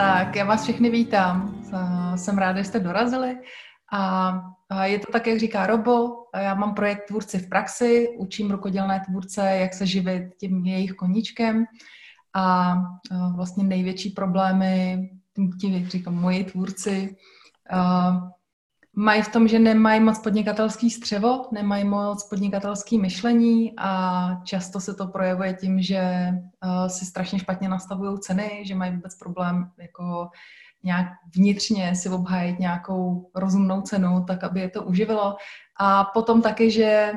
Tak já vás všechny vítám. Jsem ráda, že jste dorazili. A je to tak, jak říká Robo. Já mám projekt Tvůrci v praxi, učím rukodělné tvůrce, jak se živit tím jejich koníčkem. A vlastně největší problémy, tím, jak říkám, moji tvůrci, mají v tom, že nemají moc podnikatelský střevo, nemají moc podnikatelský myšlení a často se to projevuje tím, že uh, si strašně špatně nastavují ceny, že mají vůbec problém jako nějak vnitřně si obhájit nějakou rozumnou cenu, tak aby je to uživilo. A potom taky, že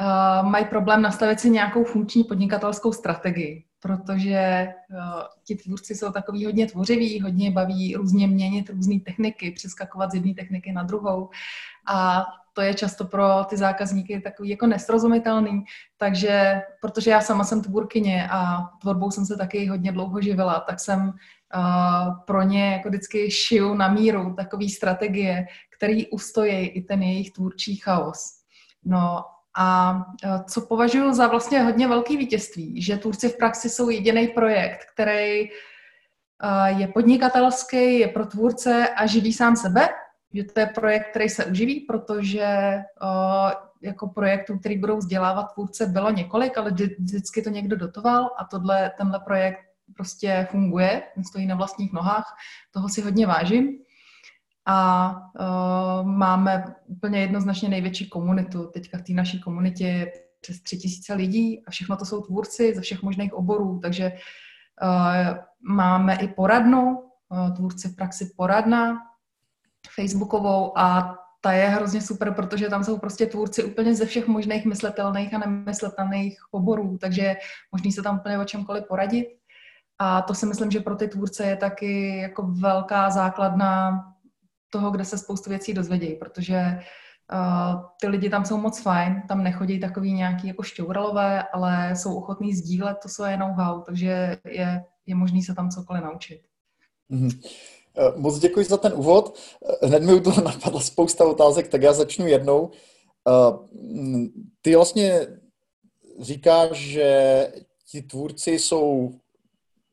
uh, mají problém nastavit si nějakou funkční podnikatelskou strategii protože uh, ti tvůrci jsou takový hodně tvořiví, hodně baví různě měnit různé techniky, přeskakovat z jedné techniky na druhou a to je často pro ty zákazníky takový jako nesrozumitelný, takže protože já sama jsem tvůrkyně a tvorbou jsem se taky hodně dlouho živila, tak jsem uh, pro ně jako vždycky šiju na míru takové strategie, které ustojí i ten jejich tvůrčí chaos. No a e, co považuji za vlastně hodně velký vítězství, že Tvůrci v praxi jsou jediný projekt, který e, je podnikatelský, je pro tvůrce a živí sám sebe, že to je projekt, který se uživí, protože e, jako projektů, který budou vzdělávat tvůrce, bylo několik, ale vždycky to někdo dotoval a tohle, tenhle projekt prostě funguje, stojí na vlastních nohách, toho si hodně vážím a uh, máme úplně jednoznačně největší komunitu. Teďka v té naší komunitě je přes tři tisíce lidí a všechno to jsou tvůrci ze všech možných oborů, takže uh, máme i poradnu, uh, tvůrci v praxi poradna facebookovou a ta je hrozně super, protože tam jsou prostě tvůrci úplně ze všech možných myslitelných a nemyslitelných oborů, takže možný se tam úplně o čemkoliv poradit. A to si myslím, že pro ty tvůrce je taky jako velká základna toho, kde se spoustu věcí dozvědějí, protože uh, ty lidi tam jsou moc fajn, tam nechodí takový nějaký jako šťouralové, ale jsou ochotní sdílet to svoje know-how, takže je, je možný se tam cokoliv naučit. Mm-hmm. Moc děkuji za ten úvod. Eh, hned mi u toho napadla spousta otázek, tak já začnu jednou. Ty vlastně říkáš, že ti tvůrci jsou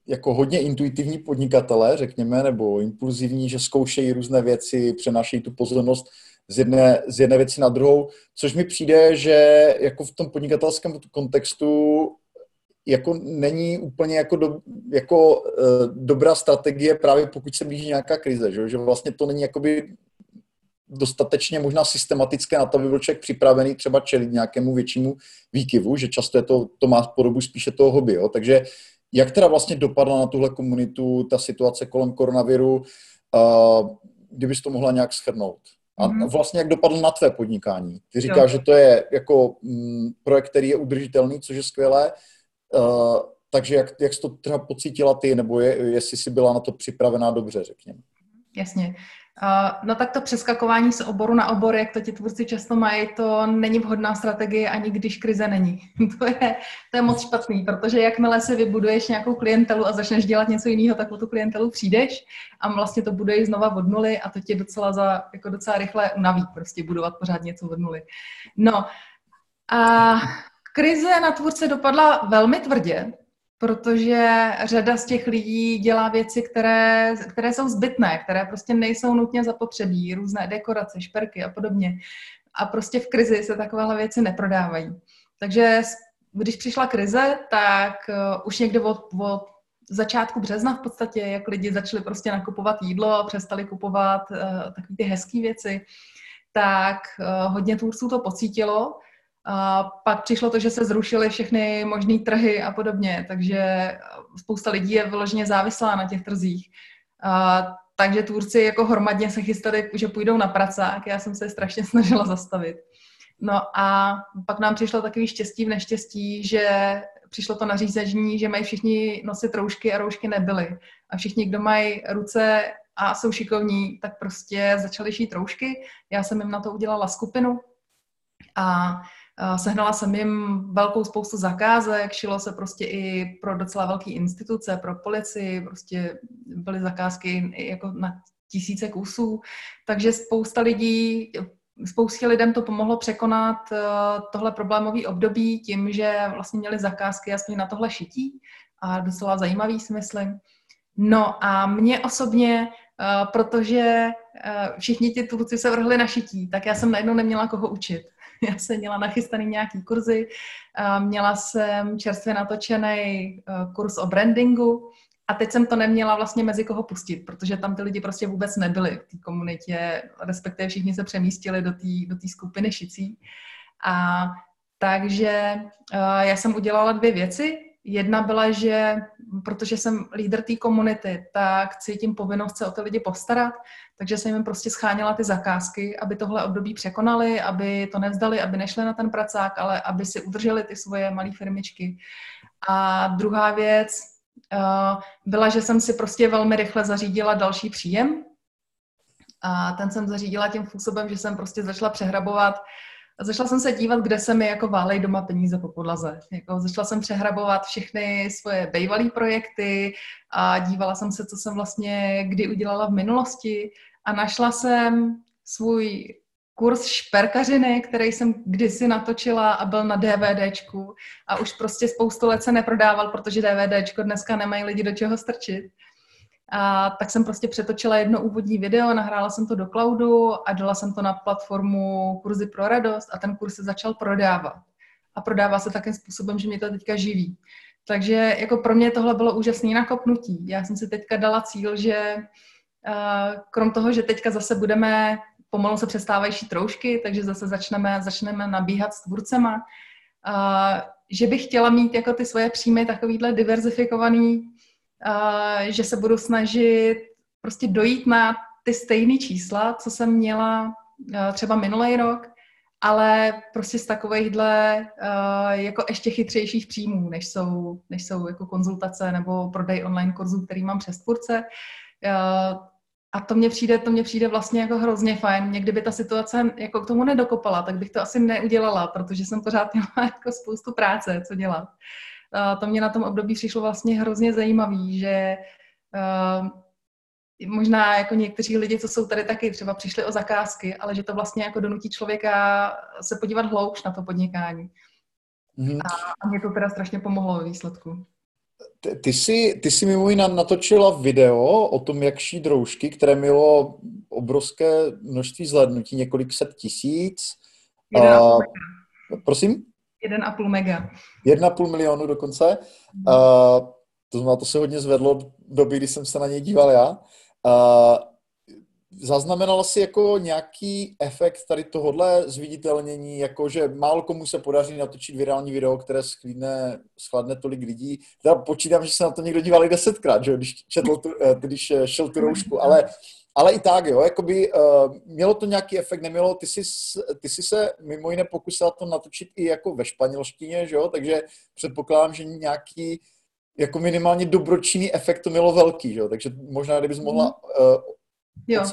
jako hodně intuitivní podnikatelé, řekněme, nebo impulzivní, že zkoušejí různé věci, přenášejí tu pozornost z jedné, z jedné věci na druhou, což mi přijde, že jako v tom podnikatelském kontextu jako není úplně jako, do, jako uh, dobrá strategie právě pokud se blíží nějaká krize, že, že vlastně to není jakoby dostatečně možná systematické na to, aby byl člověk připravený třeba čelit nějakému většímu výkyvu, že často je to, to má podobu spíše toho hobby, jo? takže jak teda vlastně dopadla na tuhle komunitu ta situace kolem koronaviru, kdybys to mohla nějak schrnout? A mm-hmm. vlastně jak dopadlo na tvé podnikání? Ty říkáš, jo. že to je jako mm, projekt, který je udržitelný, což je skvělé. Takže jak, jak jsi to třeba pocítila ty, nebo je, jestli jsi byla na to připravená dobře, řekněme? Jasně. No tak to přeskakování z oboru na obor, jak to ti tvůrci často mají, to není vhodná strategie, ani když krize není. to, je, to je moc špatný, protože jakmile si vybuduješ nějakou klientelu a začneš dělat něco jiného, tak o tu klientelu přijdeš a vlastně to buduješ znova od nuly a to tě docela, za, jako docela rychle unaví prostě budovat pořád něco od nuly. No a krize na tvůrce dopadla velmi tvrdě, protože řada z těch lidí dělá věci, které, které jsou zbytné, které prostě nejsou nutně zapotřebí, různé dekorace, šperky a podobně. A prostě v krizi se takovéhle věci neprodávají. Takže když přišla krize, tak uh, už někde od, od začátku března v podstatě, jak lidi začali prostě nakupovat jídlo, přestali kupovat uh, takové ty hezké věci, tak uh, hodně tvůrců to pocítilo a pak přišlo to, že se zrušily všechny možné trhy a podobně, takže spousta lidí je vyloženě závislá na těch trzích. A, takže tvůrci jako hromadně se chystali, že půjdou na pracák, já jsem se strašně snažila zastavit. No a pak nám přišlo takový štěstí v neštěstí, že přišlo to nařízení, že mají všichni nosit roušky a roušky nebyly. A všichni, kdo mají ruce a jsou šikovní, tak prostě začali šít roušky. Já jsem jim na to udělala skupinu a Sehnala jsem jim velkou spoustu zakázek, šilo se prostě i pro docela velké instituce, pro policii, prostě byly zakázky jako na tisíce kusů, takže spousta lidí, spoustě lidem to pomohlo překonat eh, tohle problémové období tím, že vlastně měli zakázky aspoň na tohle šití a docela zajímavý si myslím. No a mě osobně, uh, protože uh, všichni ti tvůrci se vrhli na šití, tak já jsem najednou neměla koho učit. Já jsem měla nachystaný nějaký kurzy, uh, měla jsem čerstvě natočený uh, kurz o brandingu a teď jsem to neměla vlastně mezi koho pustit, protože tam ty lidi prostě vůbec nebyli v té komunitě, respektive všichni se přemístili do té do skupiny šicí. A takže uh, já jsem udělala dvě věci. Jedna byla, že protože jsem lídr té komunity, tak cítím povinnost se o ty lidi postarat, takže jsem jim prostě scháněla ty zakázky, aby tohle období překonali, aby to nevzdali, aby nešli na ten pracák, ale aby si udrželi ty svoje malé firmičky. A druhá věc uh, byla, že jsem si prostě velmi rychle zařídila další příjem. A ten jsem zařídila tím způsobem, že jsem prostě začala přehrabovat a začala jsem se dívat, kde se mi jako válej doma peníze po podlaze. Jako začala jsem přehrabovat všechny svoje bývalé projekty a dívala jsem se, co jsem vlastně kdy udělala v minulosti a našla jsem svůj kurz šperkařiny, který jsem kdysi natočila a byl na DVDčku a už prostě spoustu let se neprodával, protože DVDčko dneska nemají lidi do čeho strčit. A tak jsem prostě přetočila jedno úvodní video, nahrála jsem to do cloudu a dala jsem to na platformu Kurzy pro radost a ten kurz se začal prodávat. A prodává se takým způsobem, že mě to teďka živí. Takže jako pro mě tohle bylo úžasné nakopnutí. Já jsem si teďka dala cíl, že krom toho, že teďka zase budeme, pomalu se přestávající troušky, takže zase začneme, začneme nabíhat s tvůrcema, že bych chtěla mít jako ty svoje příjmy takovýhle diverzifikovaný, že se budu snažit prostě dojít na ty stejné čísla, co jsem měla třeba minulý rok, ale prostě z takovýchhle jako ještě chytřejších příjmů, než jsou, než jsou jako konzultace nebo prodej online kurzů, který mám přes tvůrce. A to mně přijde, to mně přijde vlastně jako hrozně fajn. Mě kdyby ta situace jako k tomu nedokopala, tak bych to asi neudělala, protože jsem pořád měla jako spoustu práce, co dělat to mě na tom období přišlo vlastně hrozně zajímavý, že uh, možná jako někteří lidi, co jsou tady taky, třeba přišli o zakázky, ale že to vlastně jako donutí člověka se podívat hloubš na to podnikání. Mm-hmm. A mě to teda strašně pomohlo ve výsledku. Ty, ty, jsi, ty jsi mimo jiné natočila video o tom, jak šít roušky, které mělo obrovské množství zhlédnutí, několik set tisíc. A, prosím? 1,5 mega. 1,5 milionu dokonce. Uh, to znamená, to se hodně zvedlo v době, kdy jsem se na něj díval já. Uh, zaznamenal jsi jako nějaký efekt tady tohohle zviditelnění, jako že málo komu se podaří natočit virální video, které schladne, schladne tolik lidí. Teda počítám, že se na to někdo díval i desetkrát, že, když, četl tu, eh, když šel tu roušku, ale ale i tak, jo, jakoby uh, mělo to nějaký efekt, nemělo, ty jsi, ty jsi se mimo jiné pokusila to natočit i jako ve španělštině, že jo, takže předpokládám, že nějaký jako minimálně dobročinný efekt to mělo velký, že jo, takže možná, kdybys mohla uh, jo.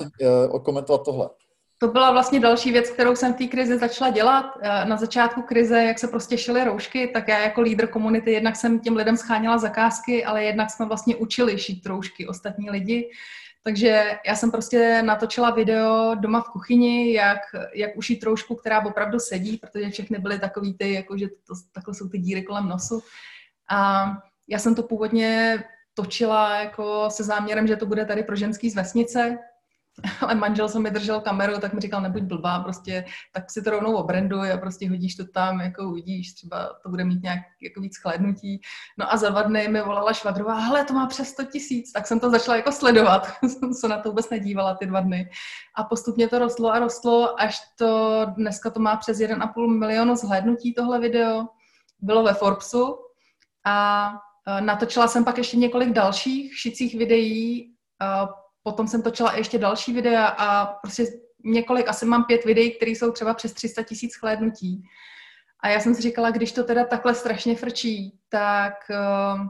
uh, komentovat tohle. To byla vlastně další věc, kterou jsem v té krizi začala dělat. Na začátku krize, jak se prostě šily roušky, tak já jako lídr komunity jednak jsem těm lidem scháněla zakázky, ale jednak jsme vlastně učili šít roušky ostatní lidi. Takže já jsem prostě natočila video doma v kuchyni, jak, jak ušít troušku, která opravdu sedí, protože všechny byly takový ty, jako že to, takhle jsou ty díry kolem nosu. A já jsem to původně točila jako se záměrem, že to bude tady pro ženský z vesnice, ale manžel se mi držel kameru, tak mi říkal, nebuď blbá, prostě tak si to rovnou obranduj a prostě hodíš to tam, jako uvidíš, třeba to bude mít nějak jako víc chlédnutí. No a za dva dny mi volala Švadrová, hele, to má přes 100 tisíc, tak jsem to začala jako sledovat, jsem se na to vůbec nedívala ty dva dny. A postupně to rostlo a rostlo, až to dneska to má přes 1,5 milionu zhlédnutí tohle video. Bylo ve Forbesu a e, natočila jsem pak ještě několik dalších šicích videí, potom jsem točila ještě další videa a prostě několik, asi mám pět videí, které jsou třeba přes 300 tisíc chlédnutí. A já jsem si říkala, když to teda takhle strašně frčí, tak uh,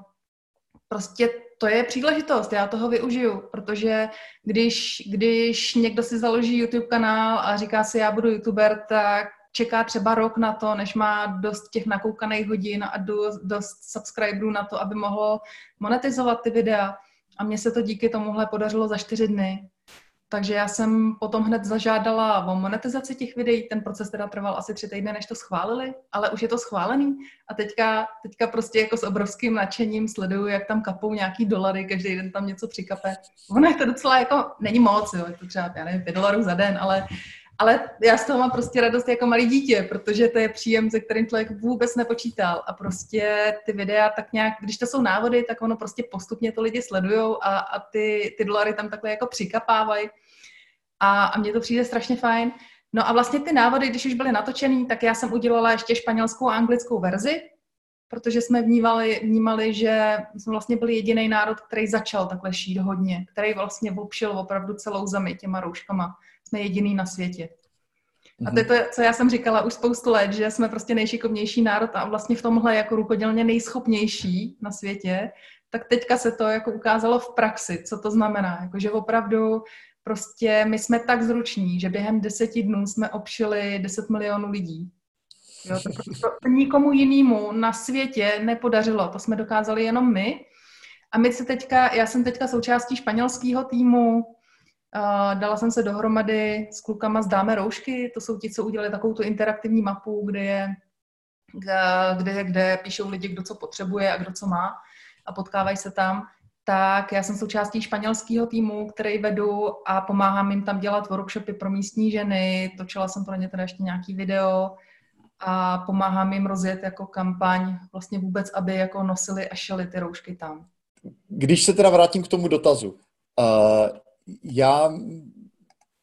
prostě to je příležitost, já toho využiju, protože když, když někdo si založí YouTube kanál a říká si, já budu YouTuber, tak čeká třeba rok na to, než má dost těch nakoukaných hodin a dost, dost subscriberů na to, aby mohlo monetizovat ty videa. A mně se to díky tomuhle podařilo za čtyři dny. takže já jsem potom hned zažádala o monetizaci těch videí. Ten proces teda trval asi tři týdny, než to schválili, ale už je to schválený. A teďka, teďka prostě jako s obrovským nadšením sleduju, jak tam kapou nějaký dolary, každý den tam něco přikape. Ono je to docela jako, není moc, jo, je to třeba, já nevím, 5 dolarů za den, ale ale já z toho mám prostě radost jako malý dítě, protože to je příjem, se kterým člověk vůbec nepočítal. A prostě ty videa tak nějak, když to jsou návody, tak ono prostě postupně to lidi sledujou a, a ty, ty dolary tam takhle jako přikapávají. A, a mně to přijde strašně fajn. No a vlastně ty návody, když už byly natočený, tak já jsem udělala ještě španělskou a anglickou verzi, protože jsme vnímali, vnímali, že jsme vlastně byli jediný národ, který začal takhle šít hodně, který vlastně obšil opravdu celou zemi těma rouškama jsme jediný na světě. A to je to, co já jsem říkala už spoustu let, že jsme prostě nejšikovnější národ a vlastně v tomhle jako rukodělně nejschopnější na světě, tak teďka se to jako ukázalo v praxi, co to znamená. Jako, že opravdu prostě my jsme tak zruční, že během deseti dnů jsme obšili 10 milionů lidí. Jo, to, to, to nikomu jinému na světě nepodařilo. To jsme dokázali jenom my. A my se teďka, já jsem teďka součástí španělského týmu, dala jsem se dohromady s klukama z Dáme roušky, to jsou ti, co udělali takovou tu interaktivní mapu, kde je, kde, kde píšou lidi, kdo co potřebuje a kdo co má a potkávají se tam. Tak já jsem součástí španělského týmu, který vedu a pomáhám jim tam dělat workshopy pro místní ženy. Točila jsem pro ně teda ještě nějaký video a pomáhám jim rozjet jako kampaň vlastně vůbec, aby jako nosili a šeli ty roušky tam. Když se teda vrátím k tomu dotazu, uh, já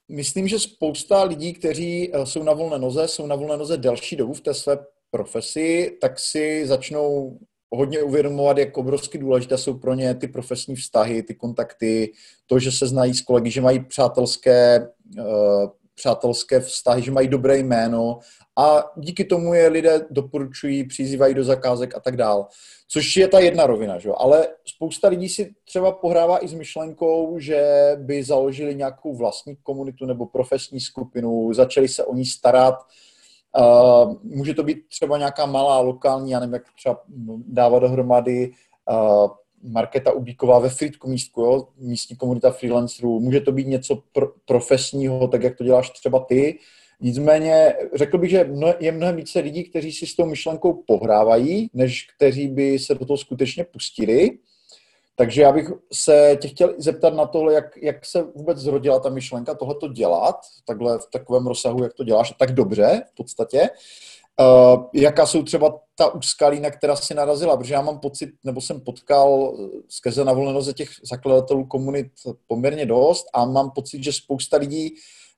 myslím, že spousta lidí, kteří eh, jsou na volné noze, jsou na volné noze delší dobu v té své profesi, tak si začnou hodně uvědomovat, jak obrovsky důležité jsou pro ně ty profesní vztahy, ty kontakty, to, že se znají s kolegy, že mají přátelské, uh, přátelské vztahy, že mají dobré jméno a díky tomu je lidé doporučují, přizývají do zakázek a tak dál. Což je ta jedna rovina, že? ale spousta lidí si třeba pohrává i s myšlenkou, že by založili nějakou vlastní komunitu nebo profesní skupinu, začali se o ní starat. Může to být třeba nějaká malá lokální, já nevím, jak třeba dávat dohromady Marketa Ubíková ve Fritku místku, jo? místní komunita freelancerů. Může to být něco pro, profesního, tak jak to děláš třeba ty. Nicméně řekl bych, že je mnohem více lidí, kteří si s tou myšlenkou pohrávají, než kteří by se do toho skutečně pustili. Takže já bych se tě chtěl zeptat na tohle, jak, jak se vůbec zrodila ta myšlenka tohleto dělat, takhle v takovém rozsahu, jak to děláš, tak dobře v podstatě. Uh, jaká jsou třeba ta úskalí, na která si narazila, protože já mám pocit, nebo jsem potkal skrze na volnoze těch zakladatelů komunit poměrně dost a mám pocit, že spousta lidí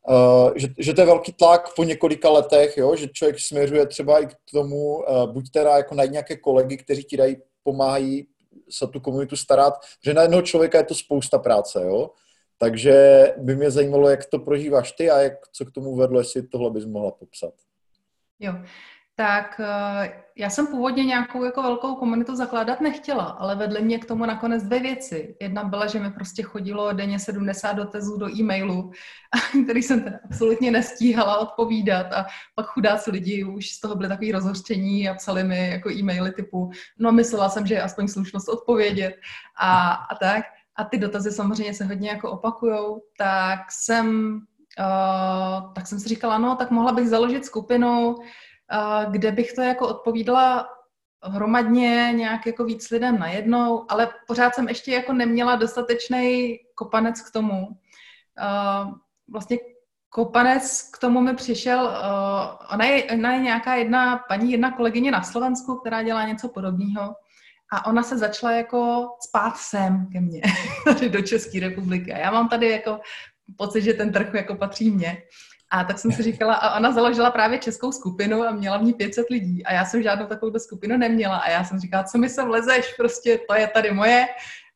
Uh, že, že to je velký tlak po několika letech, jo, že člověk směřuje třeba i k tomu, buď teda jako najít nějaké kolegy, kteří ti dají, pomáhají se tu komunitu starat, že na jednoho člověka je to spousta práce, jo. Takže by mě zajímalo, jak to prožíváš ty a jak, co k tomu vedlo, jestli tohle bys mohla popsat. Jo, tak eh, já jsem původně nějakou jako velkou komunitu zakládat nechtěla, ale vedly mě k tomu nakonec dvě věci. Jedna byla, že mi prostě chodilo denně 70 dotazů do e-mailu, který jsem teda absolutně nestíhala odpovídat a pak chudáci lidi už z toho byli takový rozhořčení a psali mi jako e-maily typu, no myslela jsem, že je aspoň slušnost odpovědět a, a tak. A ty dotazy samozřejmě se hodně jako opakujou, tak jsem, uh, tak jsem si říkala, no tak mohla bych založit skupinu, kde bych to jako odpovídala hromadně nějak jako víc lidem najednou, ale pořád jsem ještě jako neměla dostatečný kopanec k tomu. Vlastně kopanec k tomu mi přišel, ona je, ona je nějaká jedna paní, jedna kolegyně na Slovensku, která dělá něco podobného a ona se začala jako spát sem ke mně, tady do České republiky. A já mám tady jako pocit, že ten trh jako patří mně. A tak jsem si říkala, a ona založila právě českou skupinu a měla v ní 500 lidí. A já jsem žádnou takovou skupinu neměla. A já jsem říkala, co mi sem lezeš, prostě to je tady moje.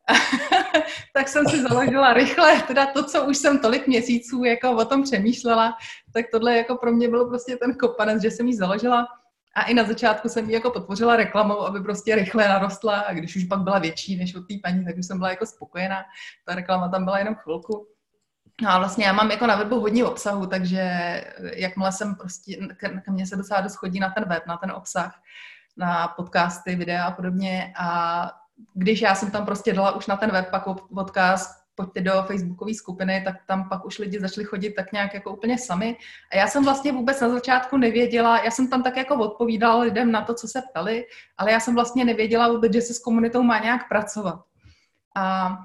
tak jsem si založila rychle, teda to, co už jsem tolik měsíců jako o tom přemýšlela, tak tohle jako pro mě bylo prostě ten kopanec, že jsem ji založila. A i na začátku jsem ji jako podpořila reklamou, aby prostě rychle narostla a když už pak byla větší než od té paní, tak už jsem byla jako spokojená. Ta reklama tam byla jenom chvilku. No a vlastně já mám jako na webu hodně obsahu, takže jakmile jsem prostě, ke mně se docela dost chodí na ten web, na ten obsah, na podcasty, videa a podobně a když já jsem tam prostě dala už na ten web pak odkaz, pojďte do facebookové skupiny, tak tam pak už lidi začali chodit tak nějak jako úplně sami. A já jsem vlastně vůbec na začátku nevěděla, já jsem tam tak jako odpovídala lidem na to, co se ptali, ale já jsem vlastně nevěděla vůbec, že se s komunitou má nějak pracovat. A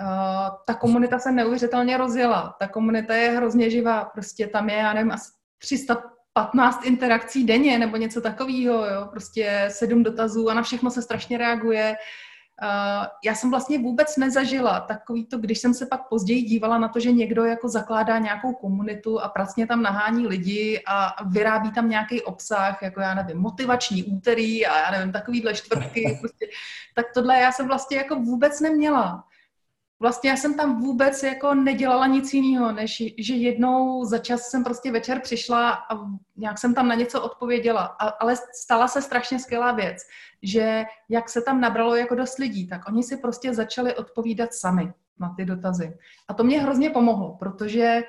uh, ta komunita se neuvěřitelně rozjela. Ta komunita je hrozně živá. Prostě tam je, já nevím, asi 315 interakcí denně nebo něco takového, jo. Prostě sedm dotazů a na všechno se strašně reaguje. Uh, já jsem vlastně vůbec nezažila takový to, když jsem se pak později dívala na to, že někdo jako zakládá nějakou komunitu a pracně tam nahání lidi a vyrábí tam nějaký obsah, jako já nevím, motivační úterý a já nevím, takovýhle čtvrtky, prostě, tak tohle já jsem vlastně jako vůbec neměla. Vlastně já jsem tam vůbec jako nedělala nic jiného, než že jednou za čas jsem prostě večer přišla a nějak jsem tam na něco odpověděla. A, ale stala se strašně skvělá věc, že jak se tam nabralo jako dost lidí, tak oni si prostě začali odpovídat sami na ty dotazy. A to mě hrozně pomohlo, protože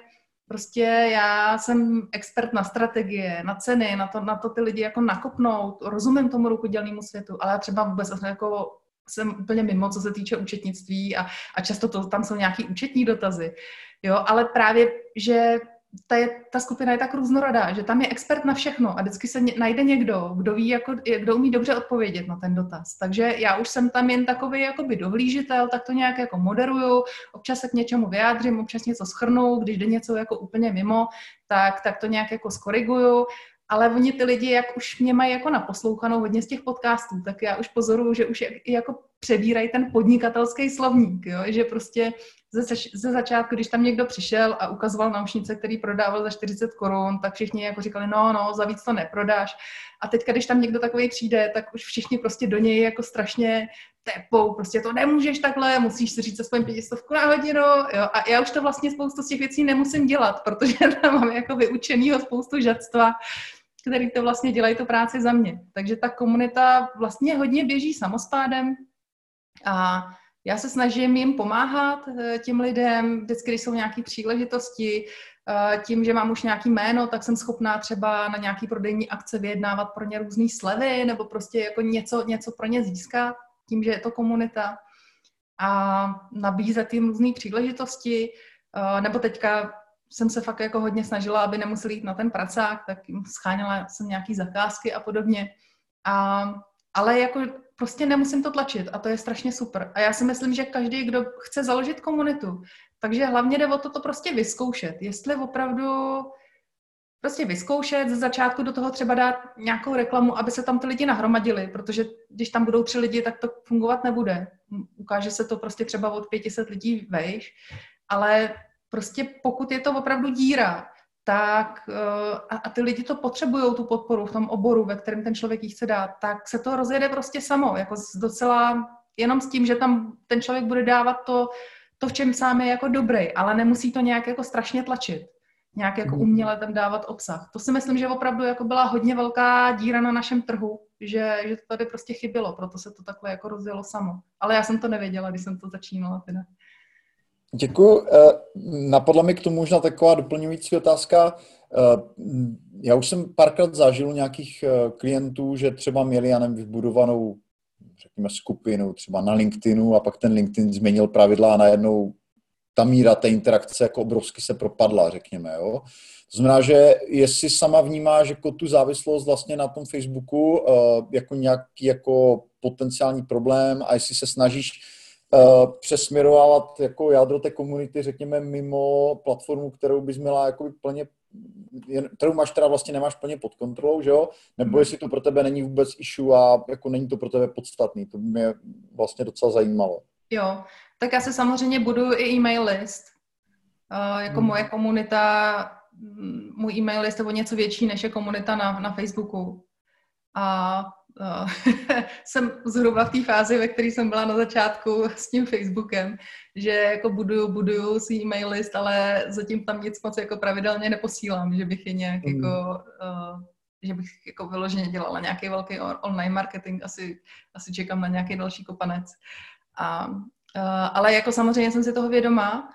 prostě já jsem expert na strategie, na ceny, na to, na to ty lidi jako nakopnout, rozumím tomu rukodělnému světu, ale já třeba vůbec jako jsem úplně mimo, co se týče účetnictví a, a často to, tam jsou nějaký účetní dotazy. Jo, ale právě, že ta, je, ta skupina je tak různorodá, že tam je expert na všechno a vždycky se najde někdo, kdo ví, jako, kdo umí dobře odpovědět na ten dotaz. Takže já už jsem tam jen takový jakoby dohlížitel, tak to nějak jako moderuju, občas se k něčemu vyjádřím, občas něco schrnu, když jde něco jako úplně mimo, tak, tak to nějak jako skoriguju ale oni ty lidi, jak už mě mají jako naposlouchanou hodně z těch podcastů, tak já už pozoruju, že už jako přebírají ten podnikatelský slovník, jo? že prostě ze, ze začátku, když tam někdo přišel a ukazoval naušnice, který prodával za 40 korun, tak všichni jako říkali, no, no, za víc to neprodáš. A teď, když tam někdo takový přijde, tak už všichni prostě do něj jako strašně tepou, prostě to nemůžeš takhle, musíš si říct aspoň pětistovku na hodinu, jo. A já už to vlastně spoustu z těch věcí nemusím dělat, protože tam mám jako vyučenýho spoustu žadstva, který to vlastně dělají tu práci za mě. Takže ta komunita vlastně hodně běží samospádem a já se snažím jim pomáhat eh, těm lidem, vždycky, když jsou nějaké příležitosti, eh, tím, že mám už nějaký jméno, tak jsem schopná třeba na nějaký prodejní akce vyjednávat pro ně různé slevy nebo prostě jako něco, něco pro ně získat, tím, že je to komunita a nabízet jim různé příležitosti, eh, nebo teďka jsem se fakt jako hodně snažila, aby nemuseli jít na ten pracák, tak jim scháněla jsem nějaký zakázky a podobně. A, ale jako prostě nemusím to tlačit a to je strašně super. A já si myslím, že každý, kdo chce založit komunitu, takže hlavně jde o to, to prostě vyzkoušet. Jestli opravdu prostě vyzkoušet, ze začátku do toho třeba dát nějakou reklamu, aby se tam ty lidi nahromadili, protože když tam budou tři lidi, tak to fungovat nebude. Ukáže se to prostě třeba od 500 lidí vejš, ale prostě pokud je to opravdu díra, tak eh, a, a ty lidi to potřebují, tu podporu v tom oboru, ve kterém ten člověk ji chce dát, tak se to rozjede prostě samo, jako docela jenom s tím, že tam ten člověk bude dávat to, to v čem sám je jako dobrý, ale nemusí to nějak jako strašně tlačit, nějak jako mhm. uměle tam dávat obsah. To si myslím, že opravdu jako byla hodně velká díra na našem trhu, že, že to tady prostě chybělo, proto se to takhle jako rozjelo samo. Ale já jsem to nevěděla, když jsem to začínala teda. Děkuji. Eh, napadla mi k tomu možná taková doplňující otázka. Eh, já už jsem párkrát zažil nějakých eh, klientů, že třeba měli, já nevím, vybudovanou řekněme, skupinu třeba na LinkedInu a pak ten LinkedIn změnil pravidla a najednou ta míra té interakce jako obrovsky se propadla, řekněme. Jo? To znamená, že jestli sama vnímáš jako tu závislost vlastně na tom Facebooku jako nějaký jako potenciální problém a jestli se snažíš uh, přesměrovávat jako jádro té komunity, řekněme, mimo platformu, kterou bys měla jako plně kterou máš teda vlastně nemáš plně pod kontrolou, že jo? Nebo hmm. jestli to pro tebe není vůbec issue a jako není to pro tebe podstatný. To by mě vlastně docela zajímalo. Jo, tak já se samozřejmě budu i e-mail list. Uh, jako hmm. moje komunita, můj e-mail list je o něco větší, než je komunita na, na Facebooku. A jsem zhruba v té fázi, ve které jsem byla na začátku s tím Facebookem, že jako buduju, buduju si e-mail list, ale zatím tam nic moc jako pravidelně neposílám, že bych je nějak mm. jako, uh, že bych jako vyloženě dělala nějaký velký online marketing, asi, asi čekám na nějaký další kopanec. A, uh, ale jako samozřejmě jsem si toho vědomá,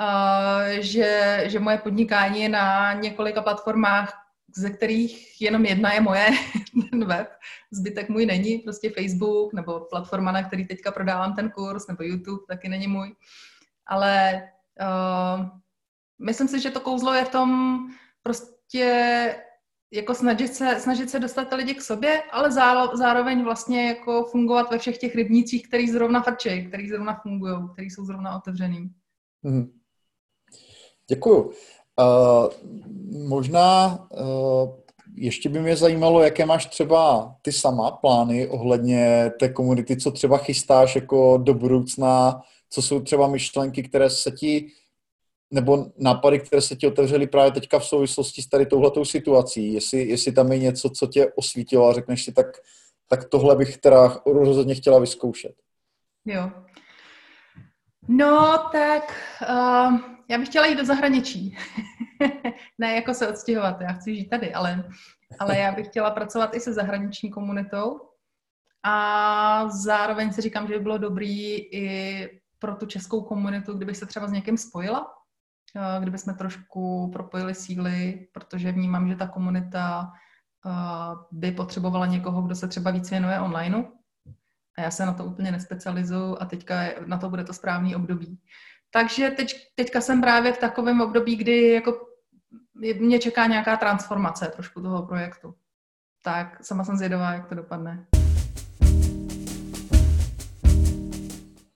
uh, že, že moje podnikání je na několika platformách, ze kterých jenom jedna je moje, ten web, zbytek můj není, prostě Facebook nebo platforma, na který teďka prodávám ten kurz, nebo YouTube taky není můj. ale uh, myslím si, že to kouzlo je v tom prostě jako snažit se, snažit se dostat lidi k sobě, ale zároveň vlastně jako fungovat ve všech těch rybnících, který zrovna frčejí, který zrovna fungují, který jsou zrovna otevřený. Mm. Děkuju. Uh, možná uh, ještě by mě zajímalo, jaké máš třeba ty sama plány ohledně té komunity, co třeba chystáš jako do budoucna, co jsou třeba myšlenky, které se ti nebo nápady, které se ti otevřely právě teďka v souvislosti s tady touhletou situací, jestli, jestli tam je něco, co tě osvítilo a řekneš si, tak, tak tohle bych teda rozhodně chtěla vyzkoušet. Jo. No, tak uh, já bych chtěla jít do zahraničí. ne jako se odstěhovat, já chci žít tady, ale, ale já bych chtěla pracovat i se zahraniční komunitou. A zároveň si říkám, že by bylo dobrý i pro tu českou komunitu, kdybych se třeba s někým spojila, Eh, kdyby jsme trošku propojili síly, protože vnímám, že ta komunita eh, by potřebovala někoho, kdo se třeba víc věnuje online. A já se na to úplně nespecializuju a teďka na to bude to správný období. Takže teď, teďka jsem právě v takovém období, kdy jako mě čeká nějaká transformace trošku toho projektu. Tak sama jsem zvědavá, jak to dopadne.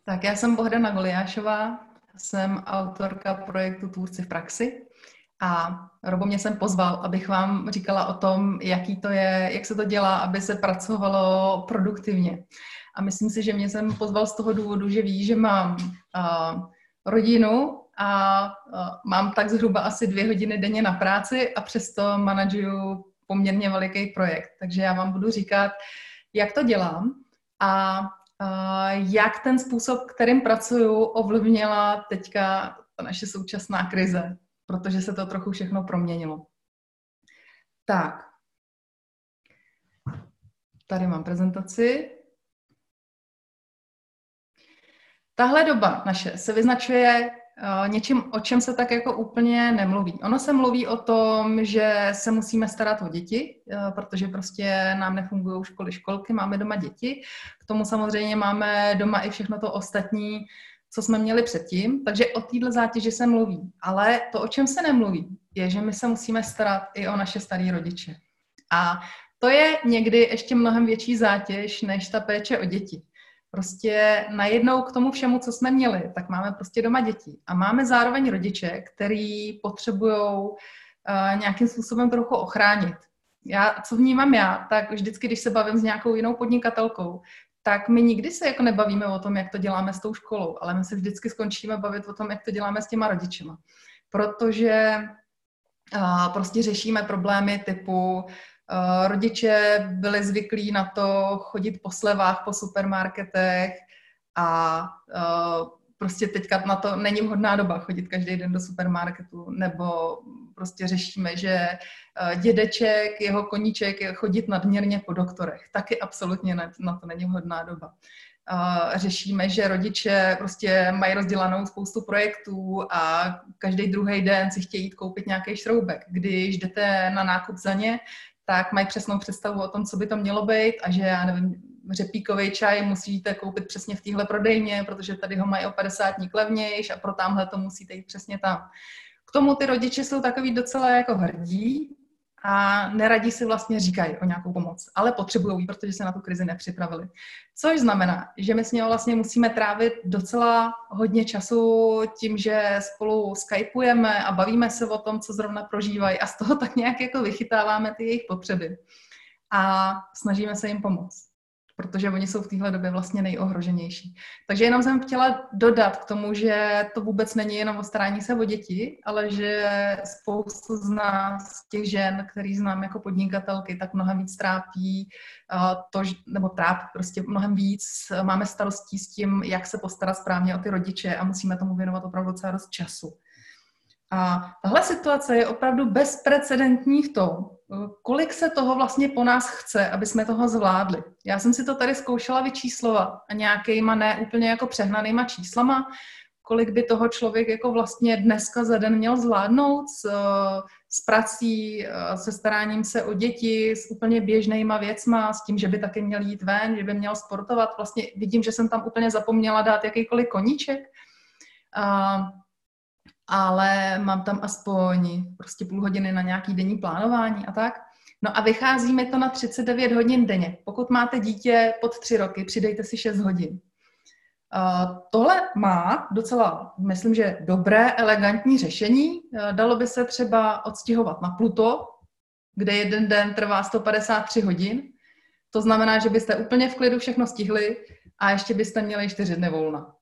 Tak já jsem Bohdana Goliášová, jsem autorka projektu Tvůrci v praxi a Robo mě jsem pozval, abych vám říkala o tom, jaký to je, jak se to dělá, aby se pracovalo produktivně. A myslím si, že mě jsem pozval z toho důvodu, že ví, že mám uh, rodinu a uh, mám tak zhruba asi dvě hodiny denně na práci a přesto manažuju poměrně veliký projekt. Takže já vám budu říkat, jak to dělám a jak ten způsob, kterým pracuju, ovlivnila teďka ta naše současná krize, protože se to trochu všechno proměnilo. Tak. Tady mám prezentaci. Tahle doba naše se vyznačuje Eh, něčím, o čem se tak jako úplně nemluví. Ono se mluví o tom, že se musíme starat o děti, eh, protože prostě nám nefungují školy, školky, máme doma děti. K tomu samozřejmě máme doma i všechno to ostatní, co jsme měli předtím, takže o téhle zátěži se mluví. Ale to, o čem se nemluví, je, že my se musíme starat i o naše staré rodiče. A to je někdy ještě mnohem větší zátěž než ta péče o děti. Prostě najednou k tomu všemu, co jsme měli, tak máme prostě doma děti. A máme zároveň rodiče, který potřebují uh, nějakým způsobem trochu ochránit. Já, co vnímám já, tak vždycky, když se bavím s nějakou jinou podnikatelkou, tak my nikdy se jako nebavíme o tom, jak to děláme s tou školou, ale my se vždycky skončíme bavit o tom, jak to děláme s těma rodičema. Protože uh, prostě řešíme problémy typu Eh, rodiče byli zvyklí na to chodit po slevách po supermarketech a eh, prostě teďka na to není vhodná doba chodit každý den do supermarketu, nebo prostě řešíme, že eh, dědeček, jeho koníček je chodit nadměrně po doktorech. Taky absolutně na to není vhodná doba. Řešíme, že rodiče prostě mají rozdělanou spoustu projektů a každý druhý den si chtějí jít koupit nějaký šroubek. Když jdete na nákup za ně, tak mají přesnou představu o tom, co by to mělo být a že, já nevím, řepíkový čaj musíte koupit přesně v téhle prodejně, protože tady ho mají o 50 ník levnějš a pro tamhle to musíte jít přesně tam. K tomu ty rodiče jsou takový docela jako hrdí, a neradí si vlastně říkají o nějakou pomoc, ale potřebují ji, protože se na tu krizi nepřipravili. Což znamená, že my s ním vlastně musíme trávit docela hodně času tím, že spolu skypujeme a bavíme se o tom, co zrovna prožívají a z toho tak nějak jako vychytáváme ty jejich potřeby a snažíme se jim pomoct protože oni jsou v téhle době vlastně nejohroženější. Takže jenom jsem chtěla dodat k tomu, že to vůbec není jenom o starání se o děti, ale že spoustu z nás, těch žen, který znám jako podnikatelky, tak mnohem víc trápí to, nebo tráp prostě mnohem víc. Máme starostí s tím, jak se postarat správně o ty rodiče a musíme tomu věnovat opravdu docela dost času. A tahle situace je opravdu bezprecedentní v tom, kolik se toho vlastně po nás chce, aby jsme toho zvládli. Já jsem si to tady zkoušela vyčíslovat a nějakýma ne úplně jako přehnanýma číslama, kolik by toho člověk jako vlastně dneska za den měl zvládnout s, s prací, se staráním se o děti, s úplně běžnýma věcma, s tím, že by taky měl jít ven, že by měl sportovat. Vlastně vidím, že jsem tam úplně zapomněla dát jakýkoliv koníček, ale mám tam aspoň prostě půl hodiny na nějaký denní plánování a tak. No a vychází mi to na 39 hodin denně. Pokud máte dítě pod 3 roky, přidejte si 6 hodin. Uh, tohle má docela, myslím, že dobré, elegantní řešení. Uh, dalo by se třeba odstěhovat na Pluto, kde jeden den trvá 153 hodin. To znamená, že byste úplně v klidu všechno stihli a ještě byste měli 4 dny volna.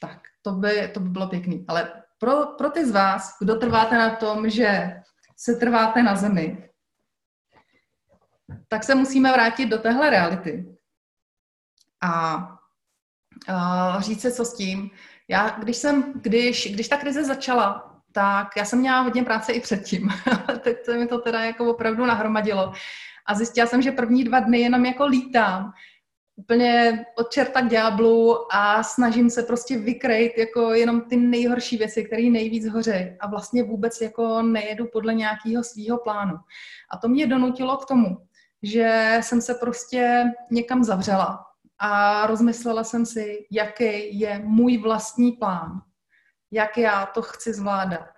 Tak, to by, to by bylo pěkný. Ale pro, pro ty z vás, kdo trváte na tom, že se trváte na zemi, tak se musíme vrátit do téhle reality. A uh, říct se, co s tím. Já, když jsem, když, když ta krize začala, tak já jsem měla hodně práce i předtím. Teď se mi to teda jako opravdu nahromadilo. A zjistila jsem, že první dva dny jenom jako lítám úplně od čerta k ďáblu a snažím se prostě vykrejt jako jenom ty nejhorší věci, které nejvíc hoří a vlastně vůbec jako nejedu podle nějakého svého plánu. A to mě donutilo k tomu, že jsem se prostě někam zavřela a rozmyslela jsem si, jaký je můj vlastní plán, jak já to chci zvládat.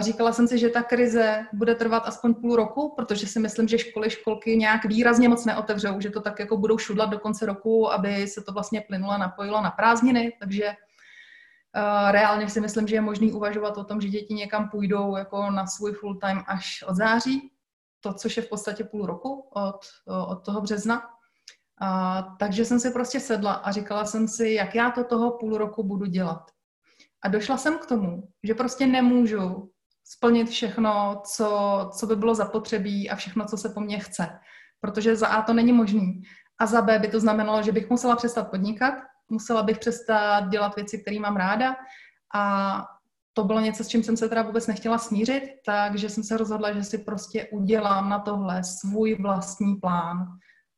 Říkala jsem si, že ta krize bude trvat aspoň půl roku, protože si myslím, že školy, školky nějak výrazně moc neotevřou, že to tak jako budou šudlat do konce roku, aby se to vlastně plynule napojilo na prázdniny, takže uh, reálně si myslím, že je možný uvažovat o tom, že děti někam půjdou jako na svůj full time až od září, to, což je v podstatě půl roku od, od toho března. Uh, takže jsem si prostě sedla a říkala jsem si, jak já to toho půl roku budu dělat. A došla jsem k tomu, že prostě nemůžu splnit všechno, co, co by bylo zapotřebí a všechno, co se po mně chce. Protože za A to není možný. A za B by to znamenalo, že bych musela přestat podnikat, musela bych přestat dělat věci, které mám ráda a to bylo něco, s čím jsem se teda vůbec nechtěla smířit, takže jsem se rozhodla, že si prostě udělám na tohle svůj vlastní plán.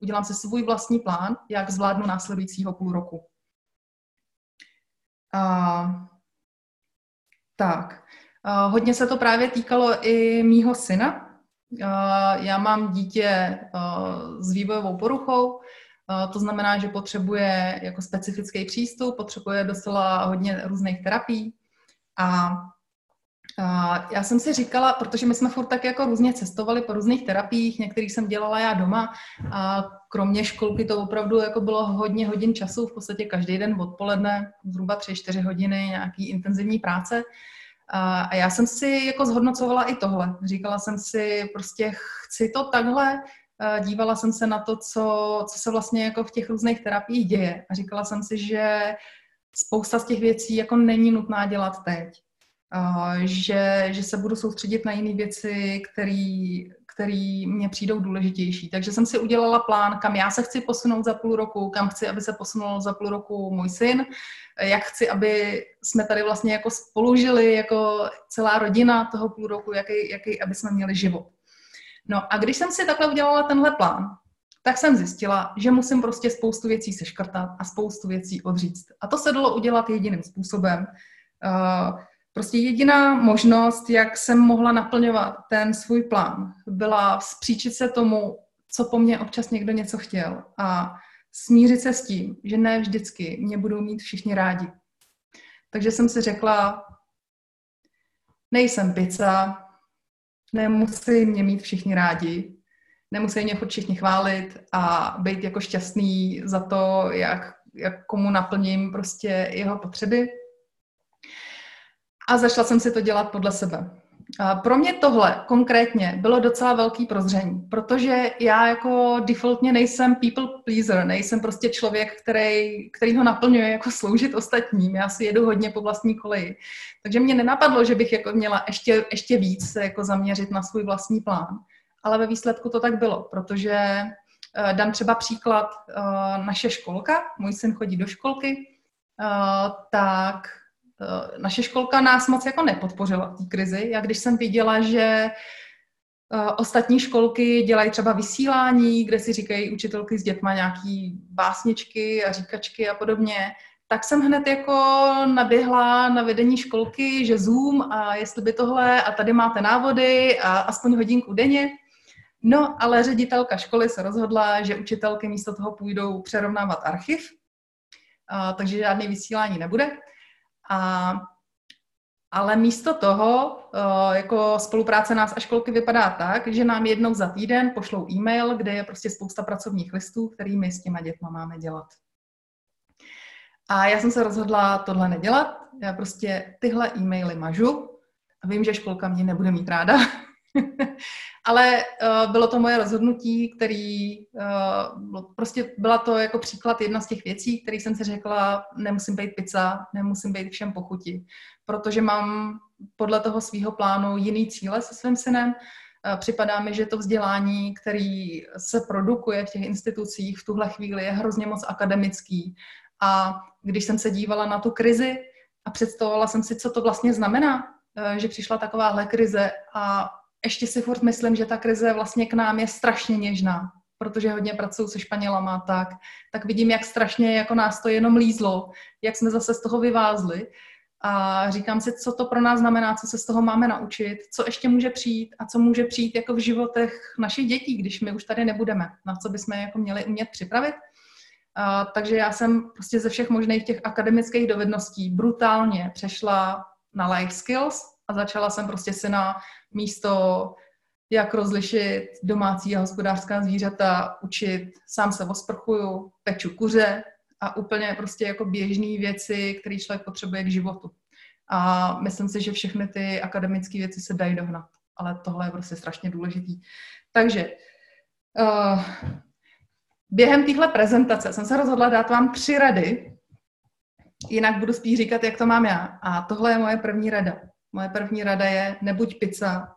Udělám si svůj vlastní plán, jak zvládnu následujícího půl roku. A tak, uh, hodně se to právě týkalo i mýho syna. Uh, já mám dítě uh, s vývojovou poruchou, to znamená, že potřebuje jako specifický přístup, potřebuje docela hodně různých terapií. A já jsem si říkala, protože my jsme furt tak jako různě cestovali po různých terapiích, některých jsem dělala já doma a kromě školky to opravdu jako bylo hodně hodin času, v podstatě každý den odpoledne, zhruba 3-4 hodiny nějaký intenzivní práce. A já jsem si jako zhodnocovala i tohle. Říkala jsem si, prostě chci to takhle, dívala jsem se na to, co, co se vlastně jako v těch různých terapiích děje. A říkala jsem si, že spousta z těch věcí jako není nutná dělat teď že, že se budu soustředit na jiné věci, které mě přijdou důležitější. Takže jsem si udělala plán, kam já se chci posunout za půl roku, kam chci, aby se posunul za půl roku můj syn, jak chci, aby jsme tady vlastně jako spolužili, jako celá rodina toho půl roku, jaký, jaký, aby jsme měli život. No a když jsem si takhle udělala tenhle plán, tak jsem zjistila, že musím prostě spoustu věcí seškrtat a spoustu věcí odříct. A to se dalo udělat jediným způsobem. Uh, Prostě jediná možnost, jak jsem mohla naplňovat ten svůj plán, byla vzpříčit se tomu, co po mně občas někdo něco chtěl a smířit se s tím, že ne vždycky mě budou mít všichni rádi. Takže jsem si řekla, nejsem pizza, nemusí mě mít všichni rádi, nemusí mě všichni chválit a být jako šťastný za to, jak, jak komu naplním prostě jeho potřeby a začala jsem si to dělat podle sebe. Pro mě tohle konkrétně bylo docela velký prozření, protože já jako defaultně nejsem people pleaser, nejsem prostě člověk, který, který ho naplňuje jako sloužit ostatním. Já si jedu hodně po vlastní koleji. Takže mě nenapadlo, že bych jako měla ještě, ještě víc se jako zaměřit na svůj vlastní plán. Ale ve výsledku to tak bylo, protože uh, dám třeba příklad, uh, naše školka, můj syn chodí do školky, uh, tak Eh, naše školka nás moc jako nepodpořila v krizi. Já když jsem viděla, že eh, ostatní školky dělají třeba vysílání, kde si říkají učitelky s dětma nějaký básničky a říkačky a podobně, tak jsem hned jako naběhla na vedení školky, že Zoom a jestli by tohle a tady máte návody a aspoň hodinku denně. No, ale ředitelka školy se rozhodla, že učitelky místo toho půjdou přerovnávat archiv a, takže žádný vysílání nebude. A, ale místo toho, a, jako spolupráce nás a školky vypadá tak, že nám jednou za týden pošlou e-mail, kde je prostě spousta pracovních listů, kterými s těma dětma máme dělat. A já jsem se rozhodla tohle nedělat. Já prostě tyhle e-maily mažu a vím, že školka mě nebude mít ráda. Ale uh, bylo to moje rozhodnutí, který uh, prostě byla to jako příklad jedna z těch věcí, který jsem si řekla, nemusím být pizza, nemusím být všem pochuti, protože mám podle toho svého plánu jiný cíle se svým synem. Uh, připadá mi, že to vzdělání, který se produkuje v těch institucích v tuhle chvíli je hrozně moc akademický. A když jsem se dívala na tu krizi a představovala jsem si, co to vlastně znamená, že přišla takováhle krize a ještě si furt myslím, že ta krize vlastně k nám je strašně něžná, protože hodně pracuji se Španělama, tak, tak vidím, jak strašně jako nás to jenom lízlo, jak jsme zase z toho vyvázli. A říkám si, co to pro nás znamená, co se z toho máme naučit, co ještě může přijít a co může přijít jako v životech našich dětí, když my už tady nebudeme, na co bychom jako měli umět připravit. A, takže já jsem prostě ze všech možných těch akademických dovedností brutálně přešla na life skills a začala jsem prostě si na místo, jak rozlišit domácí a hospodářská zvířata, učit, sám se osprchuju, peču kuře a úplně prostě jako běžné věci, které člověk potřebuje k životu. A myslím si, že všechny ty akademické věci se dají dohnat, ale tohle je prostě strašně důležitý. Takže uh, během téhle prezentace jsem se rozhodla dát vám tři rady, jinak budu spíš říkat, jak to mám já. A tohle je moje první rada. Moje první rada je, nebuď pizza,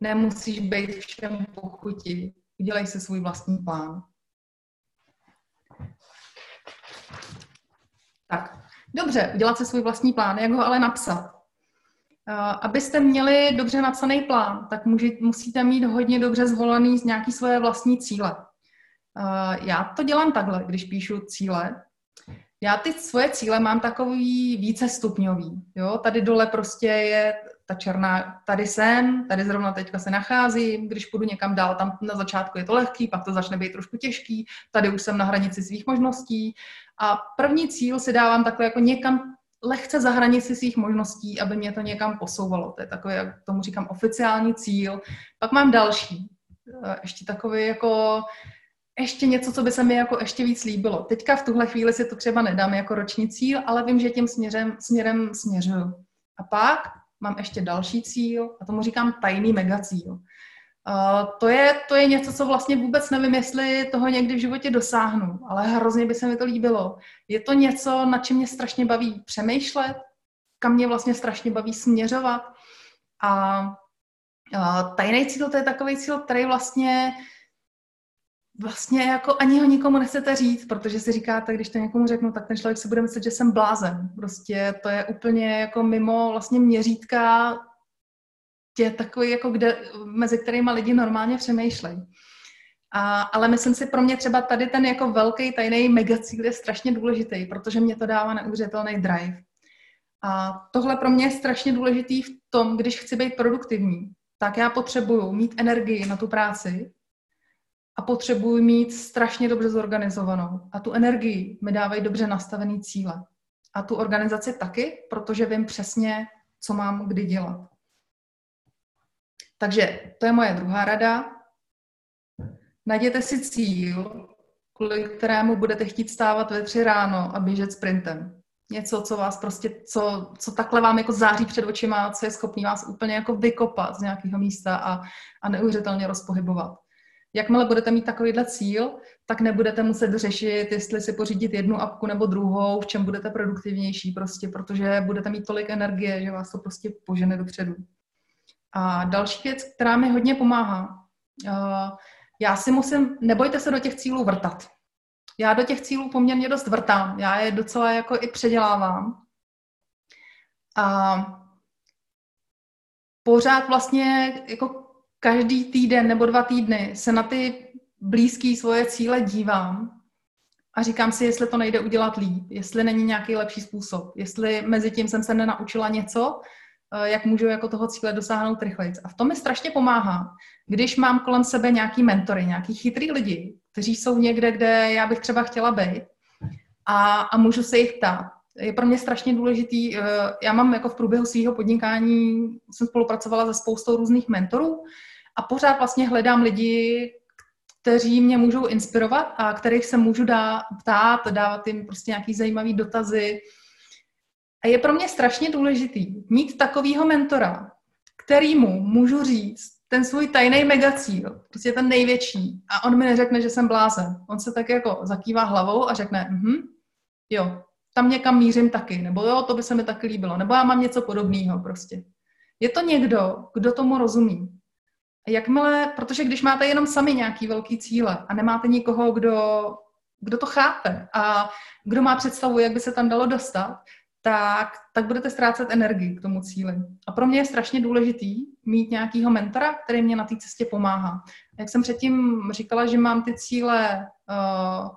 nemusíš být všem pochuti, udělej si svůj vlastní plán. Tak, dobře, udělat si svůj vlastní plán, jak ho ale napsat? Uh, abyste měli dobře napsaný plán, tak musíte mít hodně dobře zvolený z nějaký svoje vlastní cíle. Uh, já to dělám takhle, když píšu cíle, já ty svoje cíle mám takový více stupňový. Jo? Tady dole prostě je ta černá, tady jsem, tady zrovna teďka se nacházím, když půjdu někam dál, tam na začátku je to lehký, pak to začne být trošku těžký, tady už jsem na hranici svých možností a první cíl si dávám takhle jako někam lehce za hranici svých možností, aby mě to někam posouvalo. To je takový, jak tomu říkám, oficiální cíl. Pak mám další, ještě takový jako ještě něco, co by se mi jako ještě víc líbilo. Teďka v tuhle chvíli si to třeba nedám jako roční cíl, ale vím, že tím směrem, směrem směřuju. A pak mám ještě další cíl a tomu říkám tajný megacíl. Uh, to, je, to je něco, co vlastně vůbec nevím, jestli toho někdy v životě dosáhnu, ale hrozně by se mi to líbilo. Je to něco, na čem mě strašně baví přemýšlet, kam mě vlastně strašně baví směřovat. A uh, tajný cíl to je takový cíl, který vlastně vlastně jako ani ho nikomu nechcete říct, protože si říkáte, když to někomu řeknu, tak ten člověk si bude myslet, že jsem blázen. Prostě to je úplně jako mimo vlastně měřítka tě takový, jako kde, mezi kterými lidi normálně přemýšlejí. A, ale myslím si, pro mě třeba tady ten jako velký tajný megacíl je strašně důležitý, protože mě to dává neuvěřitelný drive. A tohle pro mě je strašně důležitý v tom, když chci být produktivní, tak já potřebuju mít energii na tu práci, a potřebuji mít strašně dobře zorganizovanou. A tu energii mi dávají dobře nastavený cíle. A tu organizaci taky, protože vím přesně, co mám kdy dělat. Takže to je moje druhá rada. Najděte si cíl, kvůli kterému budete chtít stávat ve tři ráno a běžet sprintem. Něco, co vás prostě, co, co takhle vám jako září před očima, co je schopný vás úplně jako vykopat z nějakého místa a, a neuvěřitelně rozpohybovat. Jakmile budete mít takovýhle cíl, tak nebudete muset řešit, jestli si pořídit jednu apku nebo druhou, v čem budete produktivnější prostě, protože budete mít tolik energie, že vás to prostě požene dopředu. A další věc, která mi hodně pomáhá, já si musím, nebojte se do těch cílů vrtat. Já do těch cílů poměrně dost vrtám, já je docela jako i předělávám. A pořád vlastně jako každý týden nebo dva týdny se na ty blízké svoje cíle dívám a říkám si, jestli to nejde udělat líp, jestli není nějaký lepší způsob, jestli mezi tím jsem se nenaučila něco, eh, jak můžu jako toho cíle dosáhnout rychleji. A v tom mi strašně pomáhá, když mám kolem sebe nějaký mentory, nějaký chytrý lidi, kteří jsou někde, kde já bych třeba chtěla být a, a můžu se jich ptát. Je pro mě strašně důležitý, eh, já mám jako v průběhu svého podnikání, jsem spolupracovala se spoustou různých mentorů a pořád vlastně hledám lidi, kteří mě můžou inspirovat a kterých se můžu dá, ptát, dávat jim prostě nějaký zajímavý dotazy. A je pro mě strašně důležitý mít takového mentora, kterýmu můžu říct ten svůj tajný megacíl, prostě ten největší. A on mi neřekne, že jsem blázen. On se tak jako zakývá hlavou a řekne, mhm, jo, tam někam mířím taky, nebo jo, to by se mi taky líbilo, nebo já mám něco podobného prostě. Je to někdo, kdo tomu rozumí. Jakmile, protože když máte jenom sami nějaký velký cíle a nemáte nikoho, kdo, kdo to chápe a kdo má představu, jak by se tam dalo dostat, tak, tak budete ztrácet energii k tomu cíli. A pro mě je strašně důležitý mít nějakýho mentora, který mě na té cestě pomáhá. Jak jsem předtím říkala, že mám ty cíle uh,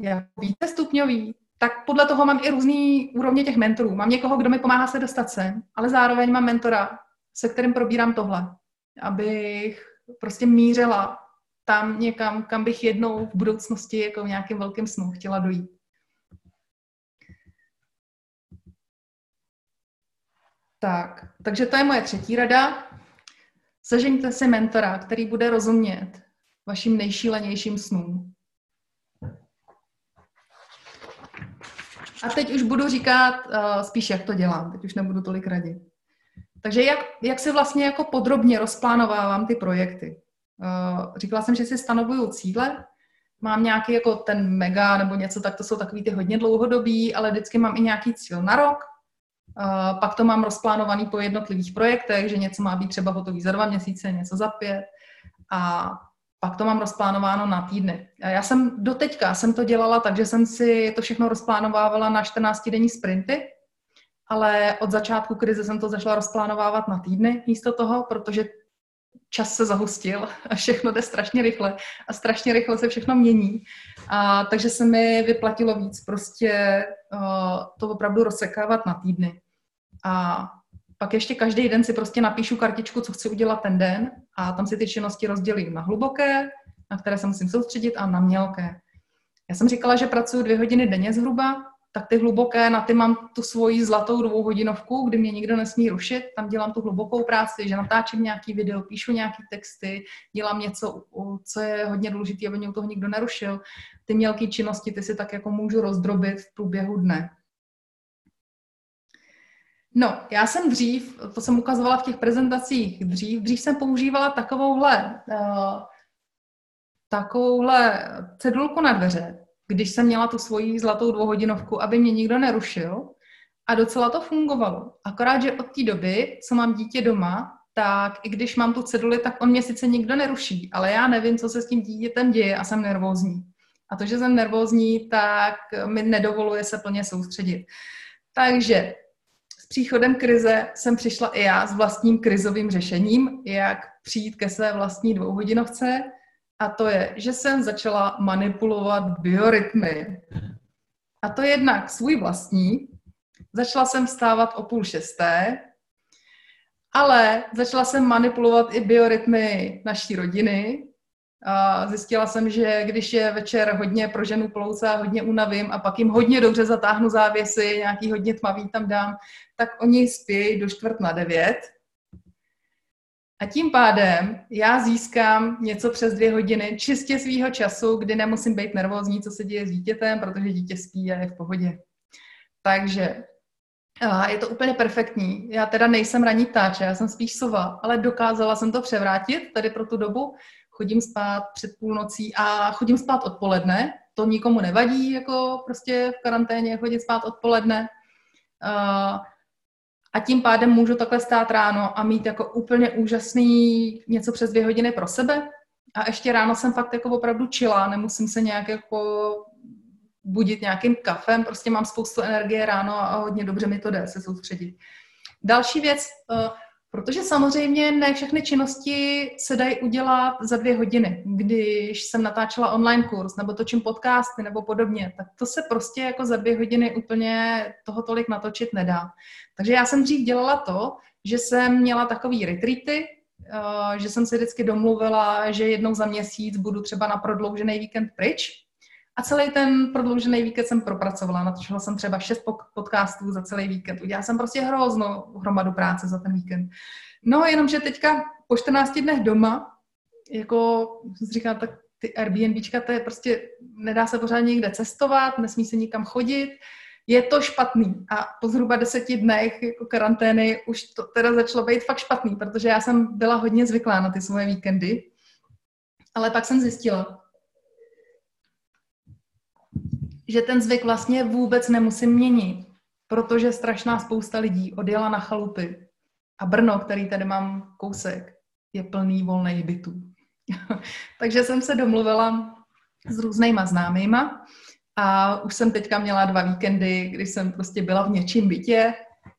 jak více stupňový, tak podle toho mám i různý úrovně těch mentorů. Mám někoho, kdo mi pomáhá se dostat sem, ale zároveň mám mentora, se kterým probírám tohle, abych prostě mířila tam někam, kam bych jednou v budoucnosti jako v nějakém velkém snu chtěla dojít. Tak, takže to je moje třetí rada. Sežeňte si mentora, který bude rozumět vašim nejšílenějším snům. A teď už budu říkat uh, spíš, jak to dělám. Teď už nebudu tolik radit. Takže jak, jak si vlastně jako podrobně rozplánovávám ty projekty? Uh, říkala jsem, že si stanovuju cíle, mám nějaký jako ten mega nebo něco, tak to jsou takový ty hodně dlouhodobý, ale vždycky mám i nějaký cíl na rok, Uh, pak to mám rozplánovaný po jednotlivých projektech, že něco má být třeba hotový za dva měsíce, něco za pět. A pak to mám rozplánováno na týdny. Já jsem do teďka jsem to dělala tak, že jsem si to všechno rozplánovávala na 14-denní sprinty, ale od začátku krize jsem to začala rozplánovávat na týdny místo toho, protože čas se zahustil a všechno jde strašně rychle a strašně rychle se všechno mění. A, takže se mi vyplatilo víc prostě uh, to opravdu rozsekávat na týdny. A pak ještě každý den si prostě napíšu kartičku, co chci udělat ten den a tam si ty činnosti rozdělím na hluboké, na které se musím soustředit a na mělké. Já jsem říkala, že pracuji dvě hodiny denně zhruba, tak ty hluboké, na ty mám tu svoji zlatou dvouhodinovku, kdy mě nikdo nesmí rušit, tam dělám tu hlubokou práci, že natáčím nějaký video, píšu nějaký texty, dělám něco, co je hodně důležité, aby mě u toho nikdo nerušil. Ty mělké činnosti, ty si tak jako můžu rozdrobit v průběhu dne. No, já jsem dřív, to jsem ukazovala v těch prezentacích dřív, dřív jsem používala takovouhle, uh, takovouhle cedulku na dveře, když jsem měla tu svoji zlatou dvouhodinovku, aby mě nikdo nerušil. A docela to fungovalo. Akorát, že od té doby, co mám dítě doma, tak i když mám tu ceduli, tak on mě sice nikdo neruší, ale já nevím, co se s tím dítětem děje a jsem nervózní. A to, že jsem nervózní, tak mi nedovoluje se plně soustředit. Takže s příchodem krize jsem přišla i já s vlastním krizovým řešením, jak přijít ke své vlastní dvouhodinovce, a to je, že jsem začala manipulovat biorytmy. A to jednak svůj vlastní. Začala jsem stávat o půl šesté, ale začala jsem manipulovat i biorytmy naší rodiny. A zjistila jsem, že když je večer hodně pro ženu plouce a hodně unavím a pak jim hodně dobře zatáhnu závěsy, nějaký hodně tmavý tam dám, tak oni spějí do čtvrt na devět a tím pádem já získám něco přes dvě hodiny čistě svýho času, kdy nemusím být nervózní, co se děje s dítětem, protože dítě spí a je v pohodě. Takže je to úplně perfektní. Já teda nejsem ranní ptáče, já jsem spíš sova, ale dokázala jsem to převrátit tady pro tu dobu. Chodím spát před půlnocí a chodím spát odpoledne. To nikomu nevadí, jako prostě v karanténě chodit spát odpoledne. A tím pádem můžu takhle stát ráno a mít jako úplně úžasný něco přes dvě hodiny pro sebe. A ještě ráno jsem fakt jako opravdu čila, nemusím se nějak jako budit nějakým kafem, prostě mám spoustu energie ráno a hodně dobře mi to jde se soustředit. Další věc, eh, Protože samozřejmě ne všechny činnosti se dají udělat za dvě hodiny. Když jsem natáčela online kurz nebo točím podcasty nebo podobně, tak to se prostě jako za dvě hodiny úplně toho tolik natočit nedá. Takže já jsem dřív dělala to, že jsem měla takový retreaty, eh, že jsem si vždycky domluvila, že jednou za měsíc budu třeba na prodloužený víkend pryč A celý ten prodloužený víkend jsem propracovala. Natočila jsem třeba šest podcastů za celý víkend. Udělala jsem prostě hroznou hromadu práce za ten víkend. No, jenomže teďka po 14 dnech doma, jako říkala, tak ty Airbnbčka, to je prostě, nedá se pořád někde cestovat, nesmí se nikam chodit, je to špatný. A po zhruba deseti dnech jako karantény už to teda začalo být fakt špatný, protože já jsem byla hodně zvyklá na ty svoje víkendy. Ale pak jsem zjistila, že ten zvyk vlastně vůbec nemusím měnit, protože strašná spousta lidí odjela na chalupy. A Brno, který tady mám kousek, je plný volných bytů. Takže jsem se domluvila s různýma známýma a už jsem teďka měla dva víkendy, kdy jsem prostě byla v něčím bytě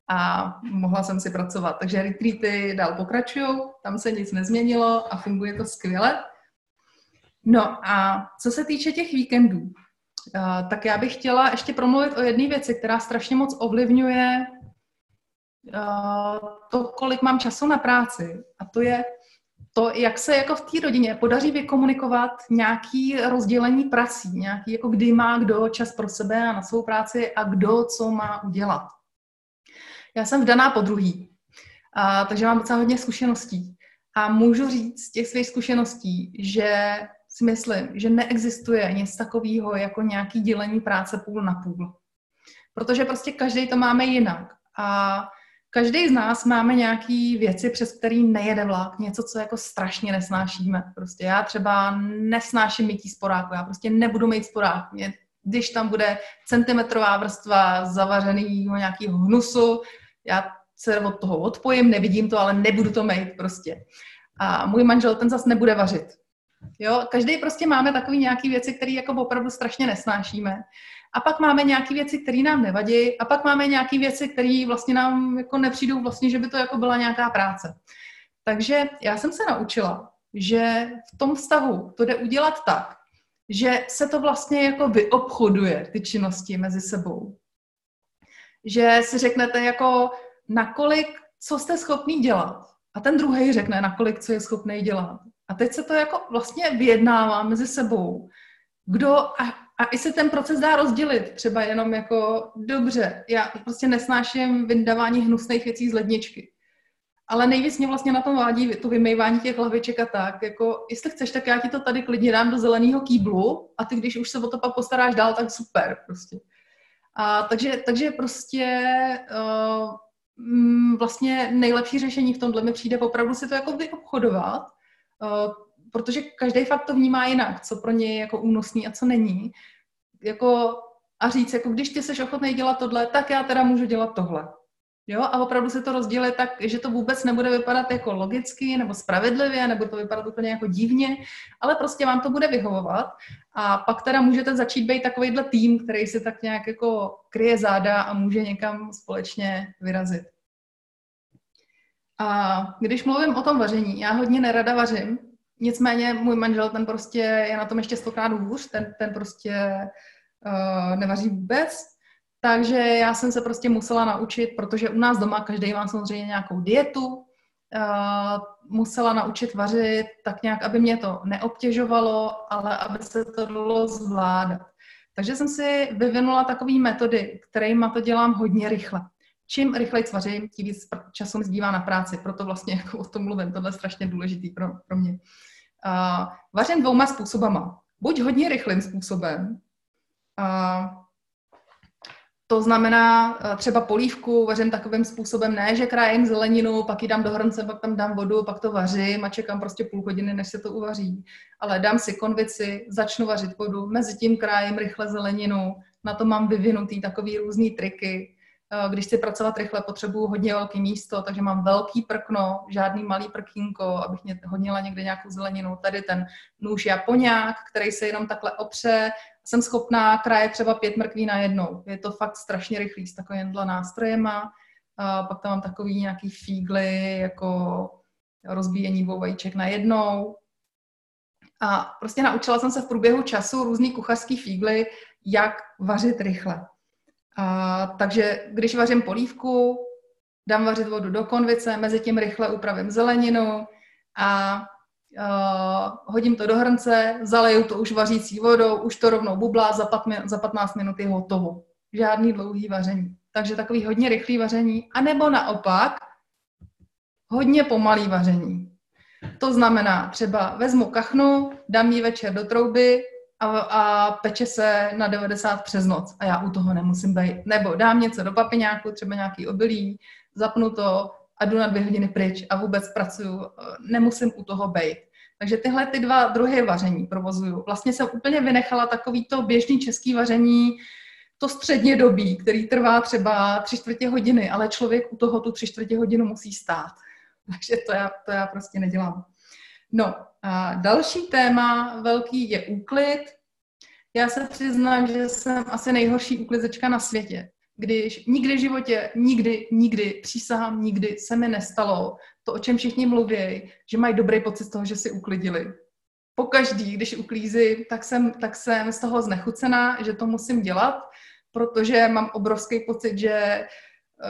a mohla jsem si pracovat. Takže retreaty dál pokračují, tam se nic nezměnilo a funguje to skvěle. No a co se týče těch víkendů, tak já bych chtěla ještě promluvit o jedné věci, která strašně moc ovlivňuje eh, to, kolik mám času na práci. A to je to, jak se jako v té rodině podaří vykomunikovat nějaký rozdělení prací, nějaký jako kdy má kdo čas pro sebe a na svou práci a kdo co má udělat. Já jsem vdaná po druhý, a, takže mám docela hodně zkušeností. A můžu říct z těch svých zkušeností, že si myslím, že neexistuje nic takového jako nějaký dělení práce půl na půl. Protože prostě každý to máme jinak. A Každý z nás máme nějaký věci, přes který nejede vlak, něco, co jako strašně nesnášíme. Prostě já třeba nesnáším mytí sporáku, já prostě nebudu mít sporák. Mě, když tam bude centimetrová vrstva zavařeného nějakého hnusu, já se od toho odpojím, nevidím to, ale nebudu to mít prostě. A můj manžel ten zas nebude vařit. Jo, každý prostě máme takový nějaký věci, které jako opravdu strašně nesnášíme. A pak máme nějaké věci, které nám nevadí, a pak máme nějaké věci, které vlastně nám jako nepřijdou vlastně, že by to jako byla nějaká práce. Takže já jsem se naučila, že v tom vztahu to jde udělat tak, že se to vlastně jako vyobchoduje, ty činnosti mezi sebou. Že si řeknete jako, nakolik, co jste schopný dělat. A ten druhý řekne, nakolik, co je schopný dělat. A teď se to jako vlastně vyjednává mezi sebou. Kdo, a a i se ten proces dá rozdělit, třeba jenom jako, dobře, já prostě nesnáším vyndávání hnusných věcí z ledničky. Ale nejvíc mě vlastně na tom vádí to vymývání těch hlaviček a tak. Jako, jestli chceš, tak já ti to tady klidně dám do zeleného kýblu a ty, když už se o to pak postaráš dál, tak super prostě. A takže, takže prostě uh, vlastně nejlepší řešení v tomhle mi přijde opravdu si to jako vyobchodovat, protože každý fakt to vnímá jinak, co pro něj je jako únosný a co není. Jako, a říct, jako když ty jsi ochotný dělat tohle, tak já teda můžu dělat tohle. Jo, a opravdu se to rozdělit tak, že to vůbec nebude vypadat jako logicky nebo spravedlivě, nebo to vypadat úplně jako divně, ale prostě vám to bude vyhovovat a pak teda můžete začít být takovýhle tým, který si tak nějak jako kryje záda a může někam společně vyrazit. A když mluvím o tom vaření, já hodně nerada vařím, Nicméně můj manžel, ten prostě je na tom ještě stokrát hůř, ten, ten prostě uh, nevaří vůbec. Takže já jsem se prostě musela naučit, protože u nás doma každý má samozřejmě nějakou dietu, uh, musela naučit vařit tak nějak, aby mě to neobtěžovalo, ale aby se to dalo zvládat. Takže jsem si vyvinula takové metody, kterými to dělám hodně rychle. Čím rychleji vařím, tím víc času mi zbývá na práci, proto vlastně jako o tom mluvím, tohle je strašně důležitý pro, pro mě. Uh, vařím dvouma způsobama. Buď hodně rychlým způsobem, uh, to znamená třeba polívku vařím takovým způsobem, ne, že krájím zeleninu, pak ji dám do hrnce, pak tam dám vodu, pak to vařím a čekám prostě půl hodiny, než se to uvaří. Ale dám si konvici, začnu vařit vodu, mezi tím krájím rychle zeleninu, na to mám vyvinutý takový různý triky. Eh, když chci pracovat rychle, potřebuju hodně velké místo, takže mám velký prkno, žádný malý prkínko, abych mě hodnila někde nějakou zeleninu. Tady ten nůž japoňák, který se jenom takhle opře. Jsem schopná kraje třeba pět mrkví na jednou. Je to fakt strašně rychlý s takovýmhle nástrojema. A pak tam mám takový nějaký fígly, jako rozbíjení dvou vajíček na jednou. A prostě naučila jsem se v průběhu času různý kuchařský fígly, jak vařit rychle. A, takže když vařím polívku, dám vařit vodu do konvice, mezi tím rychle upravím zeleninu a uh, hodím to do hrnce, zaleju to už vařící vodou, už to rovnou bublá, za, pat, za 15 minut je hotovo. Žádný dlouhý vaření. Takže takový hodně rychlý vaření. A nebo naopak, hodně pomalý vaření. To znamená, třeba vezmu kachnu, dám ji večer do trouby a, a peče se na 90 přes noc a já u toho nemusím být. Nebo dám něco do papiňáku, třeba nějaký obilí, zapnu to a jdu na dvě hodiny pryč a vůbec pracuju, nemusím u toho být. Takže tyhle ty dva druhy vaření provozuju. Vlastně jsem úplně vynechala takový to běžný český vaření, to středně dobí, který trvá třeba tři čtvrtě hodiny, ale člověk u toho tu tři čtvrtě hodinu musí stát. Takže to já, to já prostě nedělám. No a další téma velký je úklid. Já se přiznám, že jsem asi nejhorší uklizečka na světě. Když nikdy v životě, nikdy, nikdy, přísahám, nikdy se mi nestalo to, o čem všichni mluví, že mají dobrý pocit z toho, že si uklidili. Pokaždý, když uklízím, tak jsem, tak jsem z toho znechucená, že to musím dělat, protože mám obrovský pocit, že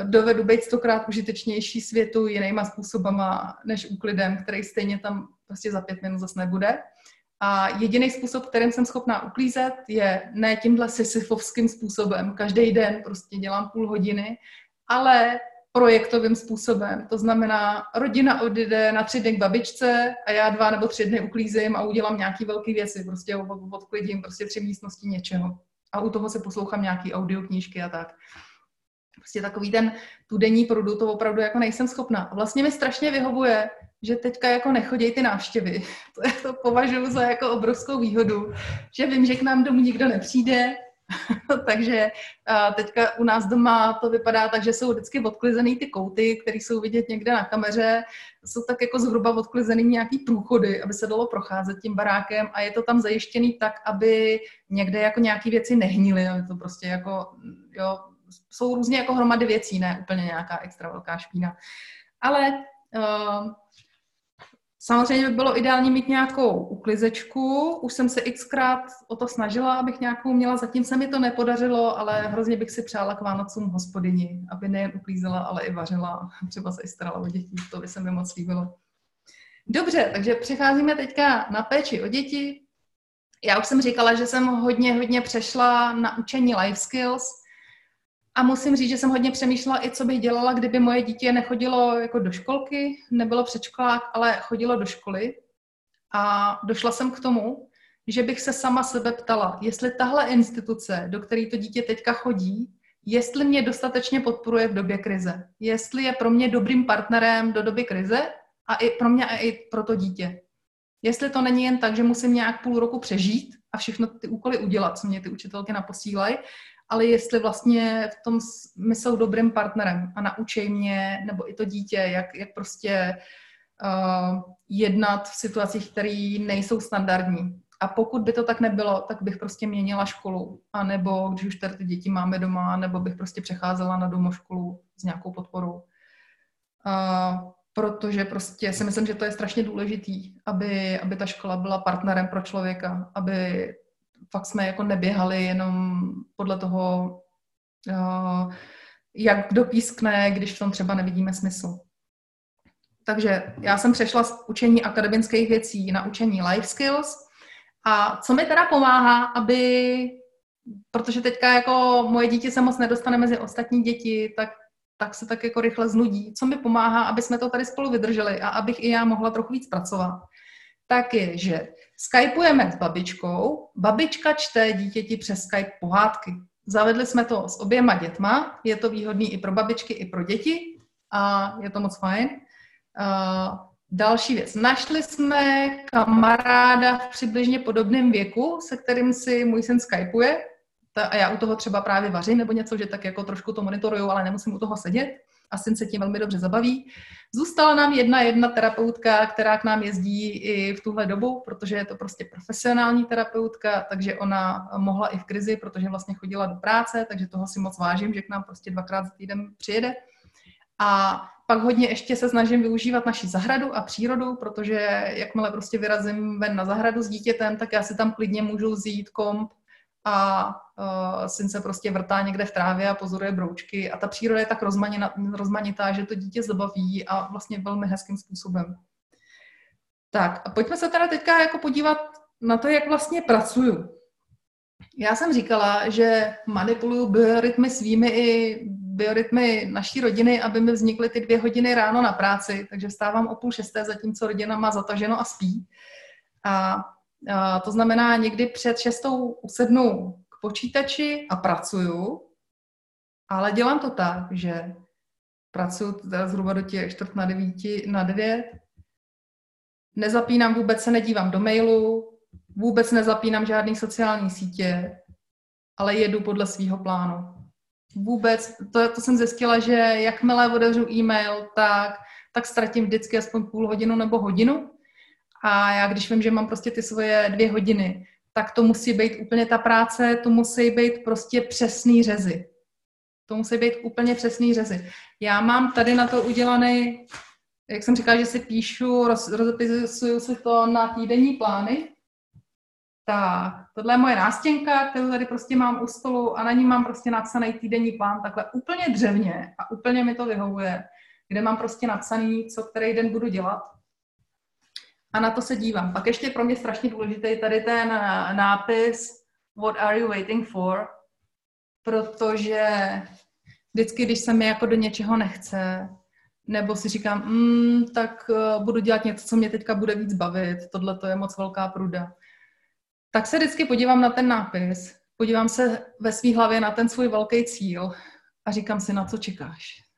dovedu být stokrát užitečnější světu jinýma způsobama než úklidem, který stejně tam prostě za pět minut zase nebude. A jediný způsob, kterým jsem schopná uklízet, je ne tímhle sisyfovským způsobem. Každý den prostě dělám půl hodiny, ale projektovým způsobem. To znamená, rodina odjede na tři dny k babičce a já dva nebo tři dny uklízím a udělám nějaký velké věci. Prostě odklidím prostě tři místnosti něčeho. A u toho se poslouchám nějaký audioknížky a tak prostě takový ten tu denní prudu, to opravdu jako nejsem schopná. A vlastně mi strašně vyhovuje, že teďka jako nechodí ty návštěvy. To, je, to považuji za jako obrovskou výhodu, že vím, že k nám domů nikdo nepřijde, takže teďka u nás doma to vypadá tak, že jsou vždycky odklizený ty kouty, které jsou vidět někde na kameře, jsou tak jako zhruba odklizený nějaký průchody, aby se dalo procházet tím barákem a je to tam zajištěný tak, aby někde jako nějaký věci nehnily, to prostě jako, jo, jsou různě jako hromady věcí, ne úplně nějaká extra velká špína. Ale uh, samozřejmě by bylo ideální mít nějakou uklizečku. Už jsem se xkrát o to snažila, abych nějakou měla. Zatím se mi to nepodařilo, ale hrozně bych si přála k Vánocům hospodyni, aby nejen uklízela, ale i vařila. Třeba se i starala o děti. To by se mi moc líbilo. Dobře, takže přecházíme teďka na péči o děti. Já už jsem říkala, že jsem hodně, hodně přešla na učení life skills. A musím říct, že jsem hodně přemýšlela i, co bych dělala, kdyby moje dítě nechodilo jako do školky, nebylo předškolák, ale chodilo do školy. A došla jsem k tomu, že bych se sama sebe ptala, jestli tahle instituce, do které to dítě teďka chodí, jestli mě dostatečně podporuje v době krize. Jestli je pro mě dobrým partnerem do doby krize a i pro mě a i pro to dítě. Jestli to není jen tak, že musím nějak půl roku přežít a všechno ty úkoly udělat, co mě ty učitelky naposílají, ale jestli vlastně v tom my jsou dobrým partnerem a naučej mě, nebo i to dítě, jak, jak prostě uh, jednat v situacích, které nejsou standardní. A pokud by to tak nebylo, tak bych prostě měnila školu. A nebo když už tady ty děti máme doma, nebo bych prostě přecházela na domoškolu s nějakou podporou. Uh, protože prostě si myslím, že to je strašně důležitý, aby, aby ta škola byla partnerem pro člověka, aby fakt jsme jako neběhali jenom podle toho, uh, jak kdo pískne, když v tom třeba nevidíme smysl. Takže já jsem přešla z učení akademických věcí na učení life skills. A co mi teda pomáhá, aby, protože teďka jako moje dítě se moc nedostane mezi ostatní děti, tak, tak se tak jako rychle znudí. Co mi pomáhá, aby jsme to tady spolu vydrželi a abych i já mohla trochu víc pracovat, tak je, že Skypujeme s babičkou, babička čte dítěti přes Skype pohádky. Zavedli jsme to s oběma dětma, je to výhodný i pro babičky, i pro děti a je to moc fajn. Uh, další věc. Našli jsme kamaráda v přibližně podobném věku, se kterým si můj syn skypuje. a já u toho třeba právě vařím nebo něco, že tak jako trošku to monitoruju, ale nemusím u toho sedět a syn se tím velmi dobře zabaví. Zůstala nám jedna jedna terapeutka, která k nám jezdí i v tuhle dobu, protože je to prostě profesionální terapeutka, takže ona mohla i v krizi, protože vlastně chodila do práce, takže toho si moc vážím, že k nám prostě dvakrát za týden přijede. A pak hodně ještě se snažím využívat naši zahradu a přírodu, protože jakmile prostě vyrazím ven na zahradu s dítětem, tak já si tam klidně můžu zjít komp a uh, syn se prostě vrtá někde v trávě a pozoruje broučky a ta příroda je tak rozmanitá, rozmanitá že to dítě zabaví a vlastně velmi hezkým způsobem. Tak a pojďme se teda teďka jako podívat na to, jak vlastně pracuju. Já jsem říkala, že manipuluju biorytmy svými i biorytmy naší rodiny, aby mi vznikly ty dvě hodiny ráno na práci, takže vstávám o půl šesté, zatímco rodina má zataženo a spí. A to znamená, někdy před šestou usednu k počítači a pracuju, ale dělám to tak, že pracuji teda zhruba do těch čtvrt na devíti, na devět, nezapínám vůbec, se nedívám do mailu, vůbec nezapínám žádný sociální sítě, ale jedu podle svého plánu. Vůbec, to, to jsem zjistila, že jakmile otevřu e-mail, tak, tak ztratím vždycky aspoň půl hodinu nebo hodinu. A já když vím, že mám prostě ty svoje dvě hodiny, tak to musí být úplně ta práce, to musí být prostě přesný řezy. To musí být úplně přesný řezy. Já mám tady na to udělaný, jak jsem říkala, že si píšu, roz, rozepisuju si to na týdenní plány, tak, tohle je moje nástěnka, kterou tady prostě mám u stolu a na ní mám prostě napsaný týdenní plán, takhle úplně dřevně a úplně mi to vyhovuje, kde mám prostě napsaný, co který den budu dělat. A na to se dívám. Pak ještě pro mě strašně důležitý tady ten nápis What are you waiting for? Protože vždycky, když se mi jako do něčeho nechce, nebo si říkám, mm, tak uh, budu dělat něco, co mě teďka bude víc bavit, tohle to je moc velká pruda tak se vždycky podívám na ten nápis, podívám se ve své hlavě na ten svůj velký cíl a říkám si, na co čekáš.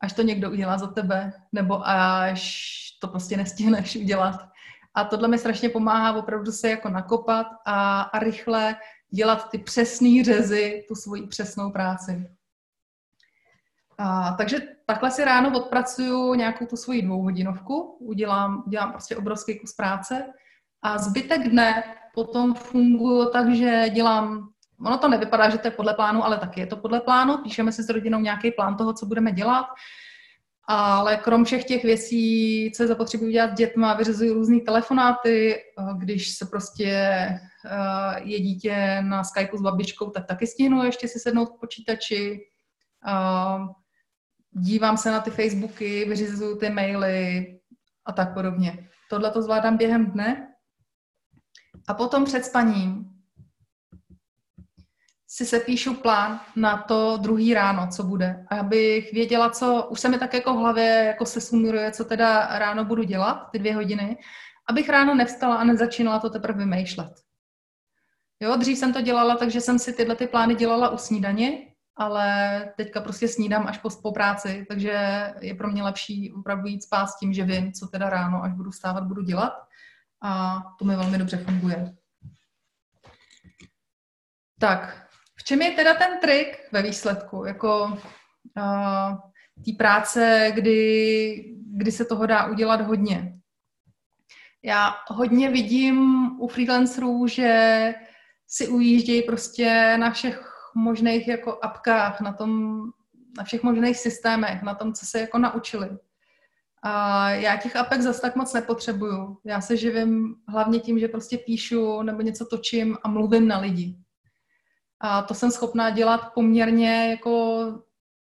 Až to někdo udělá za tebe, nebo až to prostě nestihneš udělat. A tohle mi strašně pomáhá opravdu se jako nakopat a, a rychle dělat ty přesné řezy, tu svoji přesnou práci. A, takže takhle si ráno odpracuju nějakou tu svoji dvouhodinovku, udělám, udělám prostě obrovský kus práce a zbytek dne potom funguji tak, že dělám, ono to nevypadá, že to je podle plánu, ale taky je to podle plánu, píšeme si s rodinou nějaký plán toho, co budeme dělat, ale krom všech těch věcí, co je zapotřebí udělat dětma, vyřizuju různé telefonáty, když se prostě eh, je dítě na Skypeu s babičkou, tak taky stihnu ještě si sednout k počítači. Dívám se na ty Facebooky, vyřizuju ty maily a tak podobně. Tohle to zvládám během dne a potom před spaním si se píšu plán na to druhý ráno, co bude. Abych věděla, co, už se mi tak jako v hlavě jako se sumíruje, co teda ráno budu dělat, ty dvě hodiny, abych ráno nevstala a nezačínala to teprve vymýšlet. Jo, dřív jsem to dělala, takže jsem si tyhle ty plány dělala u snídaně, ale teďka prostě snídám až po, po práci, takže je pro mě lepší opravdu jít spát s tím, že vím, co teda ráno, až budu vstávat, budu dělat a to mi velmi dobře funguje. Tak, čem je teda ten trik ve výsledku, jako uh, té práce, kdy, kdy se toho dá udělat hodně? Já hodně vidím u freelancerů, že si ujíždějí prostě na všech možných jako apkách, na tom, na všech možných systémech, na tom, co se jako naučili. A já těch apek zase tak moc nepotřebuju. Já se živím hlavně tím, že prostě píšu nebo něco točím a mluvím na lidi. A to jsem schopná dělat poměrně jako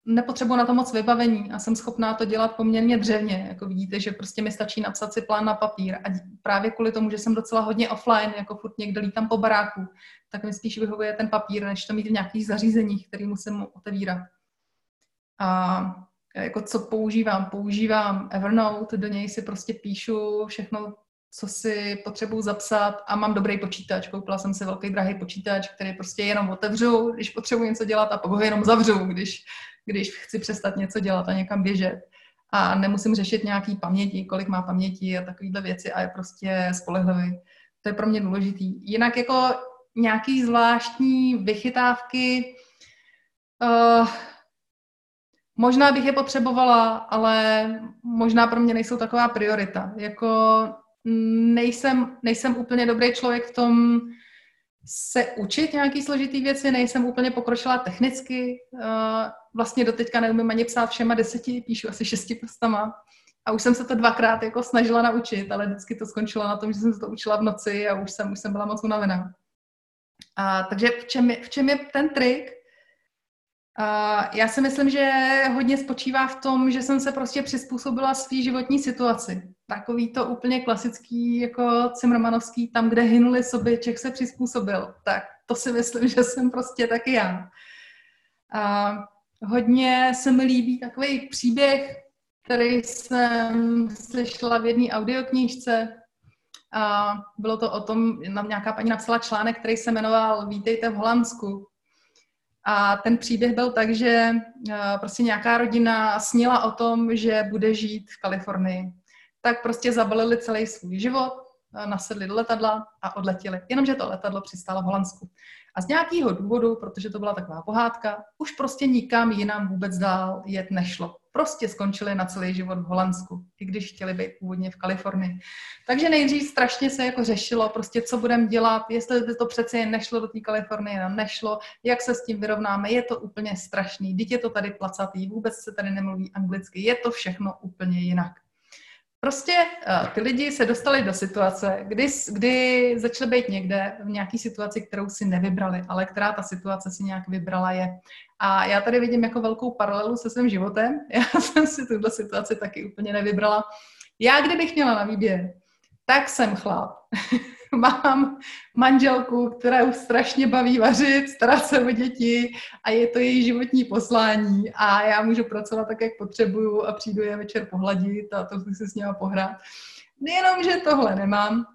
nepotřebuji na to moc vybavení a jsem schopná to dělat poměrně dřevně. Jako vidíte, že prostě mi stačí napsat si plán na papír a právě kvůli tomu, že jsem docela hodně offline, jako furt někde lítám po baráku, tak mi spíš vyhovuje ten papír, než to mít v nějakých zařízeních, který musím otevírat. A jako co používám? Používám Evernote, do něj si prostě píšu všechno, co si potřebuji zapsat a mám dobrý počítač. Koupila jsem si velký drahý počítač, který prostě jenom otevřu, když potřebuji něco dělat a pak ho jenom zavřu, když, když chci přestat něco dělat a někam běžet. A nemusím řešit nějaký paměti, kolik má paměti a takovéhle věci a je prostě spolehlivý. To je pro mě důležitý. Jinak jako nějaký zvláštní vychytávky, uh, Možná bych je potřebovala, ale možná pro mě nejsou taková priorita. Jako nejsem, nejsem úplně dobrý člověk v tom se učit nějaký složitý věci, nejsem úplně pokročila technicky. Vlastně doteďka neumím ani psát všema deseti, píšu asi šesti prstama. A už jsem se to dvakrát jako snažila naučit, ale vždycky to skončilo na tom, že jsem se to učila v noci a už jsem, už jsem byla moc unavená. A, takže v čem, je, v čem je ten trik? Uh, já si myslím, že hodně spočívá v tom, že jsem se prostě přizpůsobila svý životní situaci. Takový to úplně klasický, jako Cimrmanovský, tam, kde hynuli sobě, Čech se přizpůsobil. Tak to si myslím, že jsem prostě taky já. Uh, hodně se mi líbí takový příběh, který jsem slyšela v jedné audioknížce. A bylo to o tom, nám nějaká paní napsala článek, který se jmenoval Vítejte v Holandsku. A ten příběh byl tak, že prostě nějaká rodina snila o tom, že bude žít v Kalifornii. Tak prostě zabalili celý svůj život, nasedli do letadla a odletěli. Jenomže to letadlo přistálo v Holandsku. A z nějakého důvodu, protože to byla taková pohádka, už prostě nikam jinam vůbec dál jet nešlo. Prostě skončili na celý život v Holandsku, i když chtěli být původně v Kalifornii. Takže nejdřív strašně se jako řešilo, prostě co budeme dělat, jestli by to přece jen nešlo do té Kalifornie, nám nešlo, jak se s tím vyrovnáme, je to úplně strašný, dítě to tady placatý, vůbec se tady nemluví anglicky, je to všechno úplně jinak. Prostě uh, ty lidi se dostali do situace, kdy, kdy začali být někde v nějaké situaci, kterou si nevybrali, ale která ta situace si nějak vybrala je. A já tady vidím jako velkou paralelu se svým životem. Já jsem si tuto situaci taky úplně nevybrala. Já, kdybych měla na výběr, tak jsem chlap. mám manželku, která už strašně baví vařit, starat se o děti a je to její životní poslání a já můžu pracovat tak, jak potřebuju a přijdu je večer pohladit a to si s nima pohrát. Nejenom, že tohle nemám,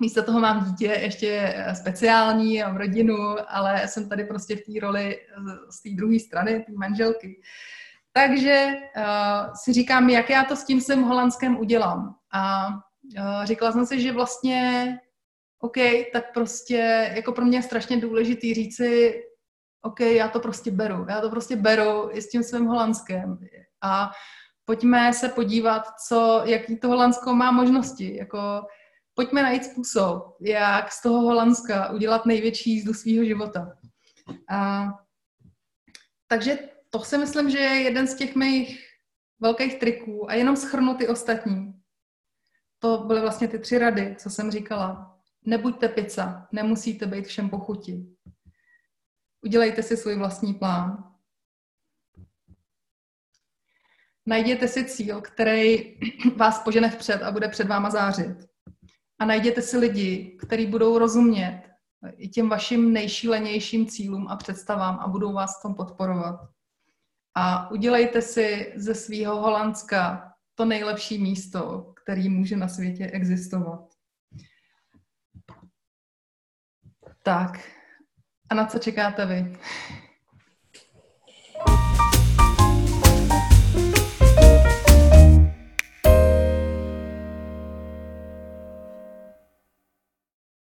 Místo toho mám dítě ještě speciální, mám rodinu, ale jsem tady prostě v té roli z té druhé strany, té manželky. Takže uh, si říkám, jak já to s tím svým holandském udělám. A uh, říkala jsem si, že vlastně OK, tak prostě jako pro mě je strašně důležitý říci, OK, já to prostě beru, já to prostě beru i s tím svým holandském. A pojďme se podívat, co, jaký to Holandsko má možnosti. Jako, pojďme najít způsob, jak z toho Holandska udělat největší jízdu svého života. A, takže to si myslím, že je jeden z těch mých velkých triků a jenom schrnu ty ostatní. To byly vlastně ty tři rady, co jsem říkala. Nebuďte pizza, nemusíte být všem pochuti. Udělejte si svůj vlastní plán. Najděte si cíl, který vás požene vpřed a bude před váma zářit. A najděte si lidi, kteří budou rozumět i těm vašim nejšílenějším cílům a představám a budou vás v tom podporovat. A udělejte si ze svého Holandska to nejlepší místo, který může na světě existovat. Tak, a na co čekáte vy?